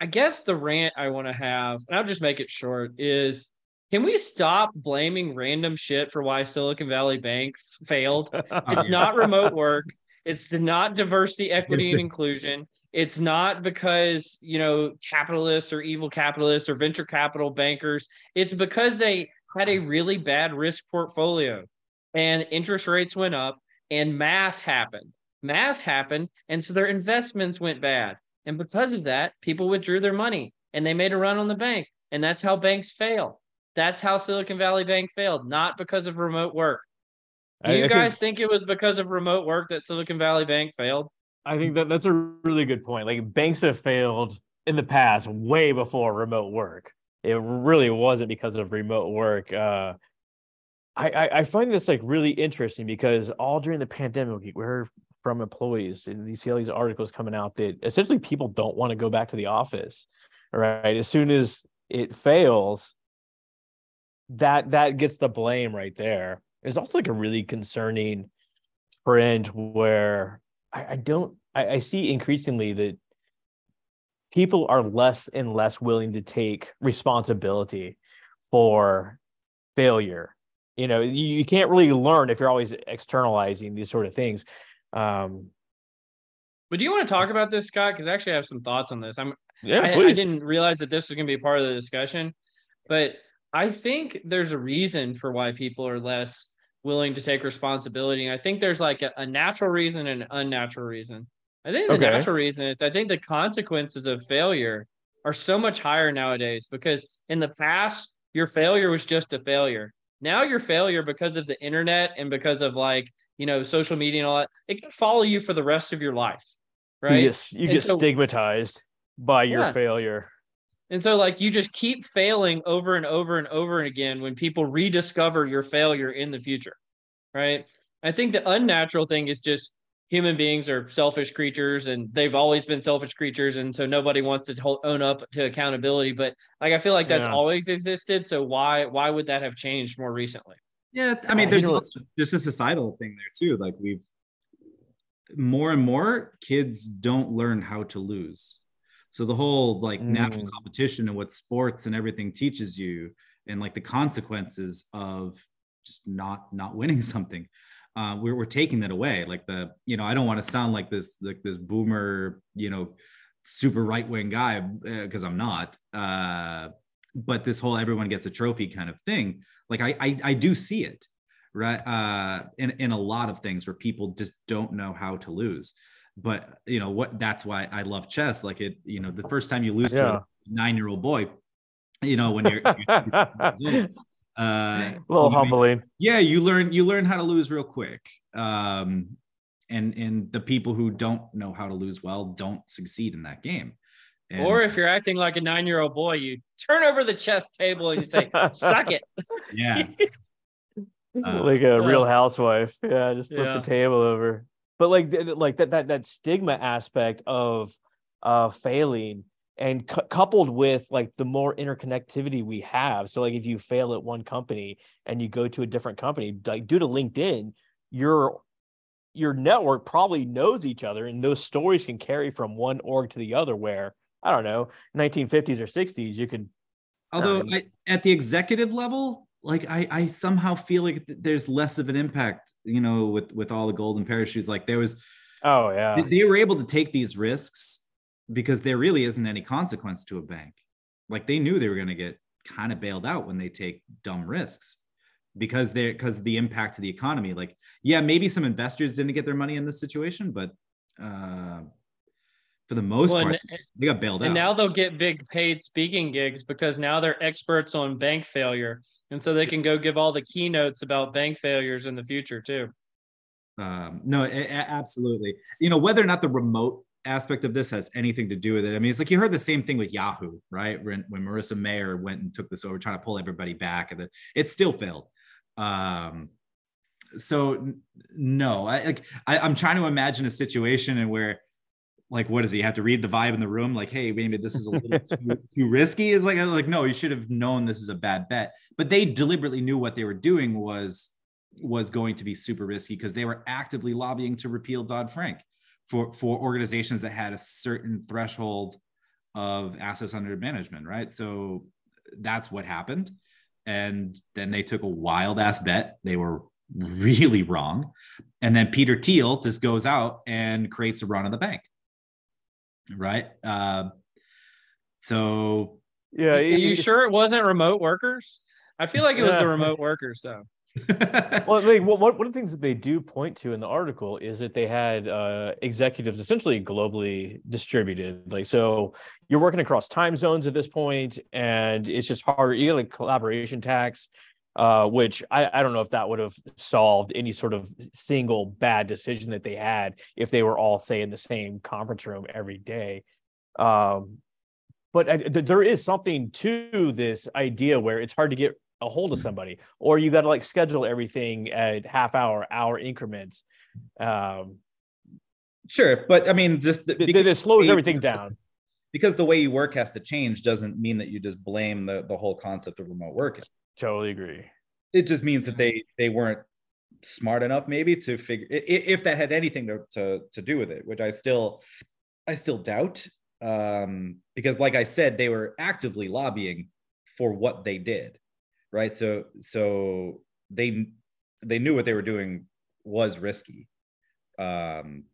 I guess the rant I want to have, and I'll just make it short, is can we stop blaming random shit for why Silicon Valley Bank failed? It's not remote work. It's not diversity, equity, and inclusion. It's not because, you know, capitalists or evil capitalists or venture capital bankers. It's because they had a really bad risk portfolio and interest rates went up and math happened. Math happened. And so their investments went bad. And because of that, people withdrew their money and they made a run on the bank. And that's how banks fail. That's how Silicon Valley Bank failed, not because of remote work. Do I- you I think- guys think, it was because of remote work that Silicon Valley Bank failed? I think that that's a really good point. Like banks have failed in the past way before remote work. It really wasn't because of remote work. Uh, I, I I find this like really interesting because all during the pandemic, we heard from employees and you see all these articles coming out that essentially people don't want to go back to the office. Right. As soon as it fails, that that gets the blame right there. It's also like a really concerning trend where I, I don't I, I see increasingly that people are less and less willing to take responsibility for failure. You know, you, you can't really learn if you're always externalizing these sort of things. Um, But do you want to talk about this, Scott? Because actually, I have some thoughts on this. I'm yeah, I, I didn't realize that this was going to be part of the discussion, but I think there's a reason for why people are less willing to take responsibility. And I think there's like a, a natural reason and an unnatural reason. I think the Okay. natural reason is I think the consequences of failure are so much higher nowadays because in the past, your failure was just a failure. Now your failure because of the internet and because of like, you know, social media and all that, it can follow you for the rest of your life. So Right. You get, you get so- stigmatized by your Yeah. failure. And so, like, you just keep failing over and over and over again when people rediscover your failure in the future, right? I think the unnatural thing is just human beings are selfish creatures and they've always been selfish creatures. And so nobody wants to hol- own up to accountability. But like, I feel like that's Yeah. always existed. So why, why would that have changed more recently? Yeah, I mean, I there's also just a societal thing there too. Like we've more and more kids don't learn how to lose. So the whole like natural Mm. competition and what sports and everything teaches you, and like the consequences of just not not winning something, uh, we're we're taking that away. Like the you know, I don't want to sound like this like this boomer, you know, super right wing guy because I'm not. Uh, but this whole everyone gets a trophy kind of thing, like I I, I do see it right uh in, in a lot of things where people just don't know how to lose but you know what that's why i love chess like it you know the first time you lose to a nine year old boy you know when you're, you're uh a little you- humbling. yeah you learn you learn how to lose real quick um and and the people who don't know how to lose well don't succeed in that game And- or if you're acting like a nine year old boy, you turn over the chess table and you say, suck it. yeah Uh, like a real uh, housewife. Yeah, just flip yeah. the table over. But like like that that that stigma aspect of uh failing and cou- coupled with like the more interconnectivity we have. So like if you fail at one company and you go to a different company, like due to LinkedIn, your your network probably knows each other and those stories can carry from one org to the other where I don't know, 1950s or 60s you could although Um, I, at the executive level like I, I somehow feel like there's less of an impact you know with with all the golden parachutes. Like there was Oh yeah. they, they were able to take these risks because there really isn't any consequence to a bank. Like they knew they were going to get kind of bailed out when they take dumb risks because they're because the impact to the economy. Like yeah maybe some investors didn't get their money in this situation but uh for the most Well, part and- they got bailed And out. And now they'll get big paid speaking gigs because now they're experts on bank failure. And so they can go give all the keynotes about bank failures in the future too. um no absolutely. You know whether or not the remote aspect of this has anything to do with it i mean it's like you heard the same thing with yahoo right? When, when marissa mayer went and took this over trying to pull everybody back and it, it still failed. Um so no i like I, i'm trying to imagine a situation in where like what does he have to read the vibe in the room like hey maybe this is a little too, too risky? Is like like no you should have known this is a bad bet. But they deliberately knew what they were doing was was going to be super risky because they were actively lobbying to repeal dodd-frank for for organizations that had a certain threshold of assets under management right? So that's what happened. And then they took a wild ass bet. They were really wrong. And then peter thiel just goes out and creates a run on the bank right? Uh, so yeah, Are you sure it wasn't remote workers? I feel like it was the remote workers though. well, like, one, one of the things that they do point to in the article is that they had uh, executives essentially globally distributed. Like, so you're working across time zones at this point, and it's just hard. You get like collaboration tax, uh, which I, I don't know if that would have solved any sort of single bad decision that they had if they were all say in the same conference room every day. Um, but I, th- there is something to this idea where it's hard to get a hold of somebody, or you got to like schedule everything at half hour, hour increments. Um, sure, but I mean, just the, because it slows everything down. Because the way you work has to change doesn't mean that you just blame the, the whole concept of remote working. Totally agree. It just means that they they weren't smart enough maybe to figure if that had anything to to, to do with it, which I still I still doubt. Um, because like I said, they were actively lobbying for what they did. Right. So so they they knew what they were doing was risky. Um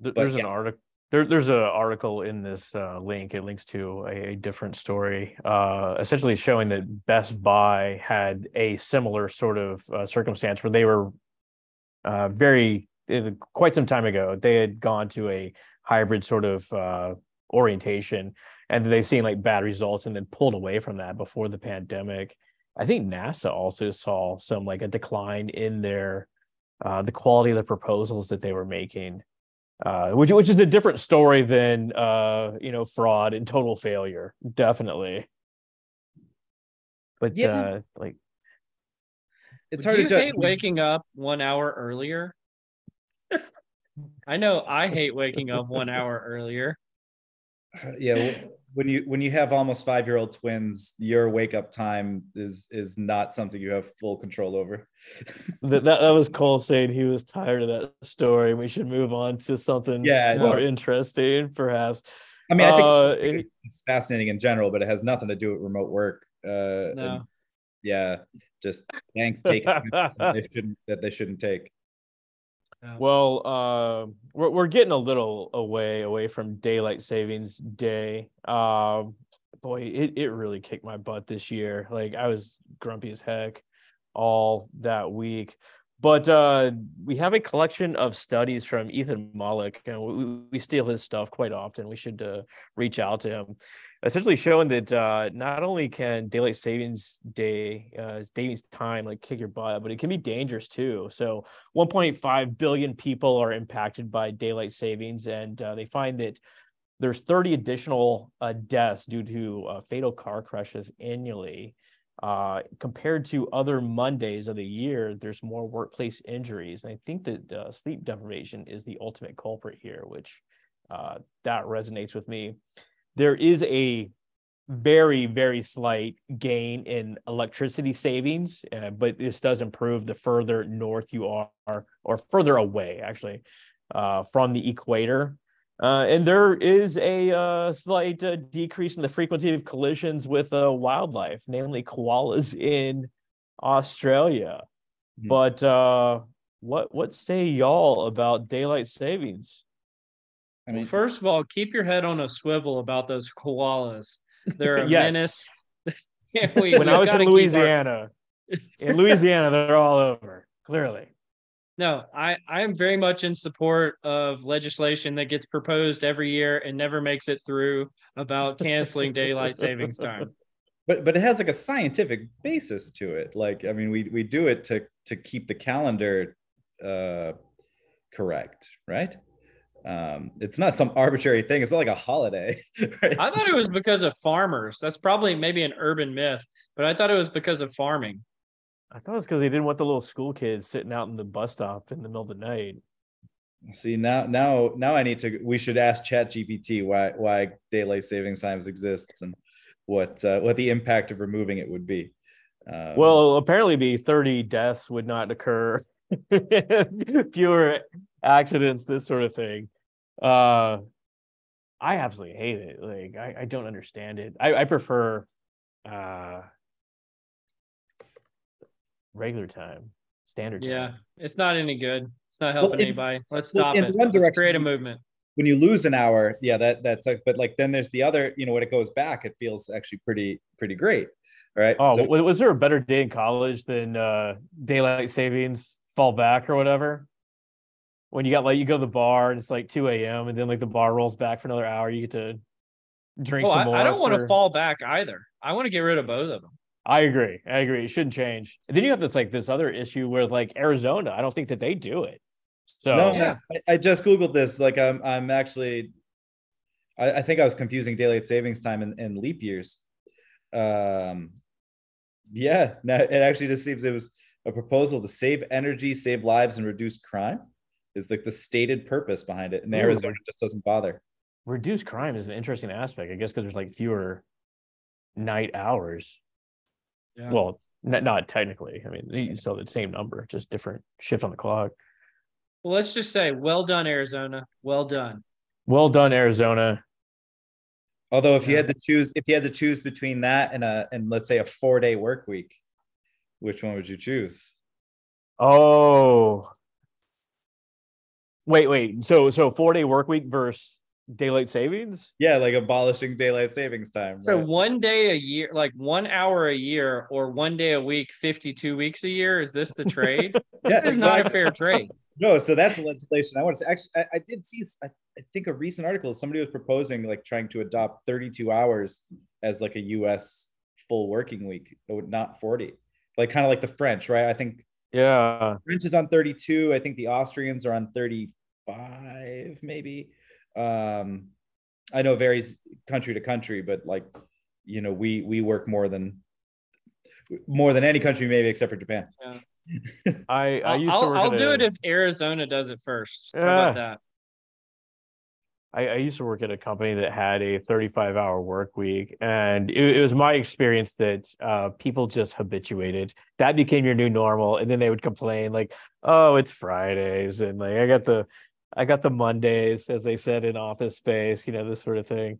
there's yeah. an article there, there's an article in this uh, link. It links to a, a different story, uh, essentially showing that Best Buy had a similar sort of uh, circumstance where they were uh, very quite some time ago. They had gone to a hybrid sort of uh, orientation, and they've seen like bad results, and then pulled away from that before the pandemic. I think NASA also saw some like a decline in their uh, the quality of the proposals that they were making uh, which which is a different story than uh, you know fraud and total failure, definitely. But yeah. uh, like, it's hard Do to you hate waking up one hour earlier. I know I hate waking up one hour earlier. Yeah, when you when you have almost five year old twins, your wake up time is is not something you have full control over. that, that, that was Cole saying he was tired of that story. We should move on to something yeah, more no. interesting, perhaps. I mean, I think uh, it, it's fascinating in general, but it has nothing to do with remote work. Uh, no. yeah, just banks take that they shouldn't that they shouldn't take. Well, uh, we're we're getting a little away away from daylight savings day. Uh, boy, it it really kicked my butt this year. Like I was grumpy as heck all that week. But uh, we have a collection of studies from Ethan Mollick, and we, we steal his stuff quite often. We should uh, reach out to him, essentially showing that uh, not only can daylight savings day, uh, savings time, like kick your butt, but it can be dangerous too. So, 1.5 billion people are impacted by daylight savings, and uh, they find that there's 30 additional uh, deaths due to fatal car crashes annually. Uh, compared to other Mondays of the year, there's more workplace injuries. And I think that uh, sleep deprivation is the ultimate culprit here, which uh, that resonates with me. There is a very, very slight gain in electricity savings, uh, but this does improve the further north you are, or further away, actually, uh, from the equator. Uh, and there is a uh, slight uh, decrease in the frequency of collisions with uh, wildlife, namely koalas in Australia. Mm-hmm. But uh, what what say y'all about daylight savings? I mean, well, first of all, keep your head on a swivel about those koalas. They're a yes. menace. we, when I was in Louisiana, our... in Louisiana, they're all over. Clearly, no, I, I am very much in support of legislation that gets proposed every year and never makes it through about canceling daylight savings time. But but it has like a scientific basis to it. Like I mean, we we do it to to keep the calendar uh, correct, right? Um, it's not some arbitrary thing. It's not like a holiday. Right? I thought it was because of farmers. That's probably maybe an urban myth, but I thought it was because of farming. I thought it was because they didn't want the little school kids sitting out in the bus stop in the middle of the night. See now, now, now I need to. We should ask Chat GPT why why daylight savings times exists and what uh, what the impact of removing it would be. Um, well, apparently, be thirty deaths would not occur, fewer accidents, this sort of thing. Uh, I absolutely hate it. Like I, I don't understand it. I, I prefer uh regular time, standard time. Yeah, it's not any good. It's not helping well, in, anybody. Let's stop it. One Let's create a movement. When you lose an hour, yeah, that that's like, but like then there's the other, you know, when it goes back, it feels actually pretty, pretty great. Right. Oh, so, was there a better day in college than uh daylight savings fall back or whatever? when you got like you go to the bar and it's like 2 a.m. and then like the bar rolls back for another hour, you get to drink oh, some more. I, I don't want to fall back either. I want to get rid of both of them. I agree. I agree. It shouldn't change. And then you have this like this other issue where like Arizona, I don't think that they do it. So no, yeah. I, I just googled this. Like I'm I'm actually I, I think I was confusing daylight savings time and, and leap years. Um yeah, no, it actually just seems it was a proposal to save energy, save lives, and reduce crime is like the stated purpose behind it. And Arizona just doesn't bother. Reduce crime is an interesting aspect, I guess, because there's like fewer night hours. Yeah. Well, not, not technically. I mean, you still the same number, just different shift on the clock. Well, let's just say, well done, Arizona. Well done. Well done, Arizona. Although, if you had to choose, if you had to choose between that and a, and let's say a four day work week, which one would you choose? Oh, Wait, wait. So so four day work week versus daylight savings? Yeah, like abolishing daylight savings time. Right? So one day a year, like one hour a year, or one day a week, fifty-two weeks a year. Is this the trade? yeah, this is not a fair trade. No, so that's the legislation. I want to say. Actually, I, I did see. I, I, think a recent article. Somebody was proposing like trying to adopt thirty-two hours as like a U.S. full working week, not forty. Like kind of like the French, right? I think. Yeah. French is on thirty-two. I think the Austrians are on thirty five, maybe. Um, I know it varies country to country, but like, you know, we we work more than more than any country, maybe except for Japan. Yeah. I I used I'll, to I'll do a, it if Arizona does it first. Yeah. How about that? I, I, used to work at a company that had a 35 hour work week. And it, it was my experience that uh, people just habituated. That became your new normal. And then they would complain, like, oh, it's Fridays. And like, I got the I got the Mondays, as they said in Office Space, you know, this sort of thing.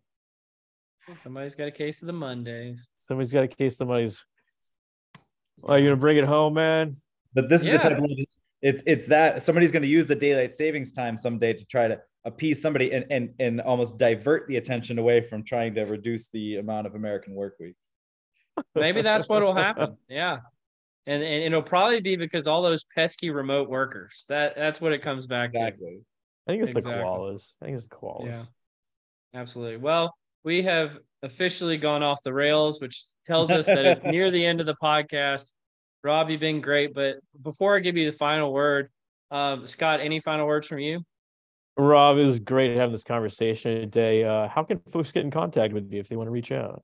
Somebody's got a case of the Mondays. Somebody's got a case of the Mondays. Are you gonna bring it home, man? But this yeah. is the type of it's it's that somebody's gonna use the daylight savings time someday to try to appease somebody and and and almost divert the attention away from trying to reduce the amount of American work weeks. Maybe that's what will happen. Yeah. And, and it'll probably be because all those pesky remote workers. That that's what it comes back exactly. to. I think it's exactly. the koalas. I think it's the koalas. Yeah, absolutely. Well, we have officially gone off the rails, which tells us that it's near the end of the podcast. Rob, you've been great, but before I give you the final word, um, Scott, any final words from you? Rob, it was great having this conversation today. Uh, how can folks get in contact with you if they want to reach out?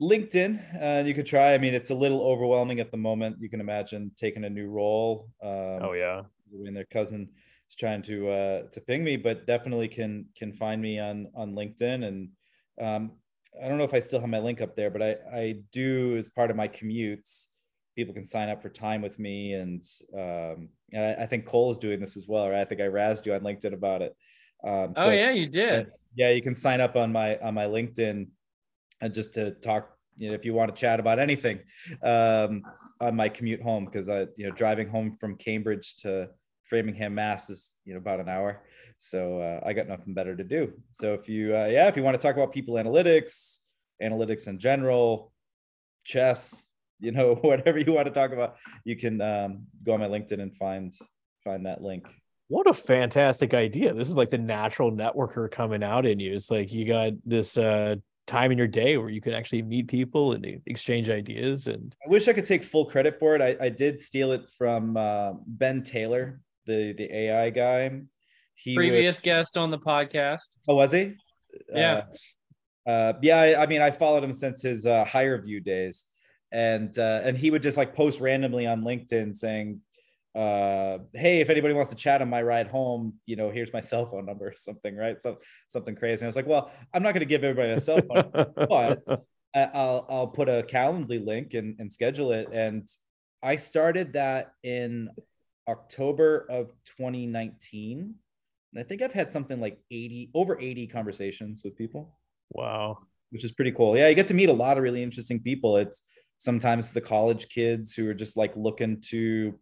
LinkedIn, uh, you could try. I mean, it's a little overwhelming at the moment. You can imagine taking a new role. Um, oh yeah, when their cousin is trying to uh, to ping me, but definitely can can find me on on LinkedIn. And um, I don't know if I still have my link up there, but I I do as part of my commutes. People can sign up for time with me, and um, and I, I think Cole is doing this as well. Right? I think I razzed you on LinkedIn about it. Um, oh so, yeah, you did. Yeah, you can sign up on my on my LinkedIn and just to talk you know if you want to chat about anything um, on my commute home because i you know driving home from cambridge to framingham mass is you know about an hour. So uh, i got nothing better to do. So if you uh, yeah if you want to talk about people analytics analytics in general chess you know whatever you want to talk about you can um, go on my linkedin and find find that link. What a fantastic idea. This is like the natural networker coming out in you. It's like you got this uh time in your day where you can actually meet people and exchange ideas and i wish i could take full credit for it. I, I did steal it from uh, ben taylor the the ai guy he previous would... guest on the podcast oh was he yeah uh, uh, yeah I, I, mean i followed him since his uh, view days and uh, and he would just like post randomly on linkedin saying uh, hey, if anybody wants to chat on my ride home, you know, here's my cell phone number or something, right? So something crazy. And I was like, well, I'm not going to give everybody a cell phone, but I'll I'll put a Calendly link and, and schedule it. And I started that in October of 2019. And I think I've had something like 80 over 80 conversations with people. Wow. Which is pretty cool. Yeah, you get to meet a lot of really interesting people. It's sometimes the college kids who are just like looking to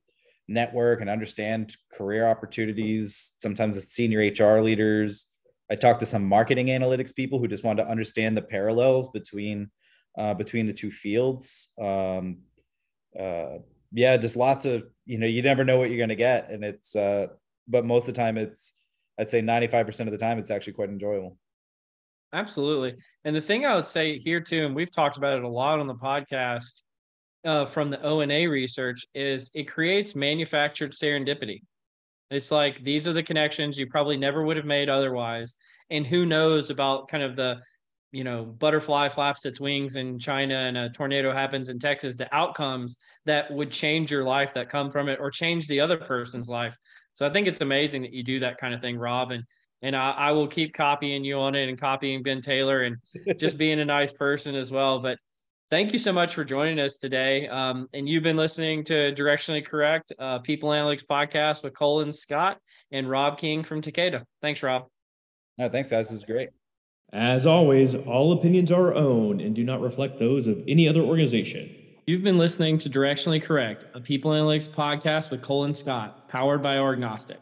network and understand career opportunities. Sometimes it's senior HR leaders. I talked to some marketing analytics people who just wanted to understand the parallels between uh, between the two fields. Um, uh, yeah, just lots of you know you never know what you're going to get, and it's uh, but most of the time it's I'd say 95% of the time it's actually quite enjoyable. Absolutely. And the thing I would say here too, and we've talked about it a lot on the podcast uh, from the ONA research, is it creates manufactured serendipity. It's like these are the connections you probably never would have made otherwise. And who knows about kind of the, you know, butterfly flaps its wings in China and a tornado happens in Texas, the outcomes that would change your life that come from it or change the other person's life. So I think it's amazing that you do that kind of thing, Rob. And and I, I, will keep copying you on it and copying Ben Taylor and just being a nice person as well. But thank you so much for joining us today. Um, and you've been listening to Directionally Correct, uh, People Analytics podcast with Cole and Scott and Rob King from Takeda. Thanks, Rob. No, thanks, guys. This is great. As always, all opinions are our own and do not reflect those of any other organization. You've been listening to Directionally Correct, a People Analytics podcast with Cole and Scott, powered by Orgnostic.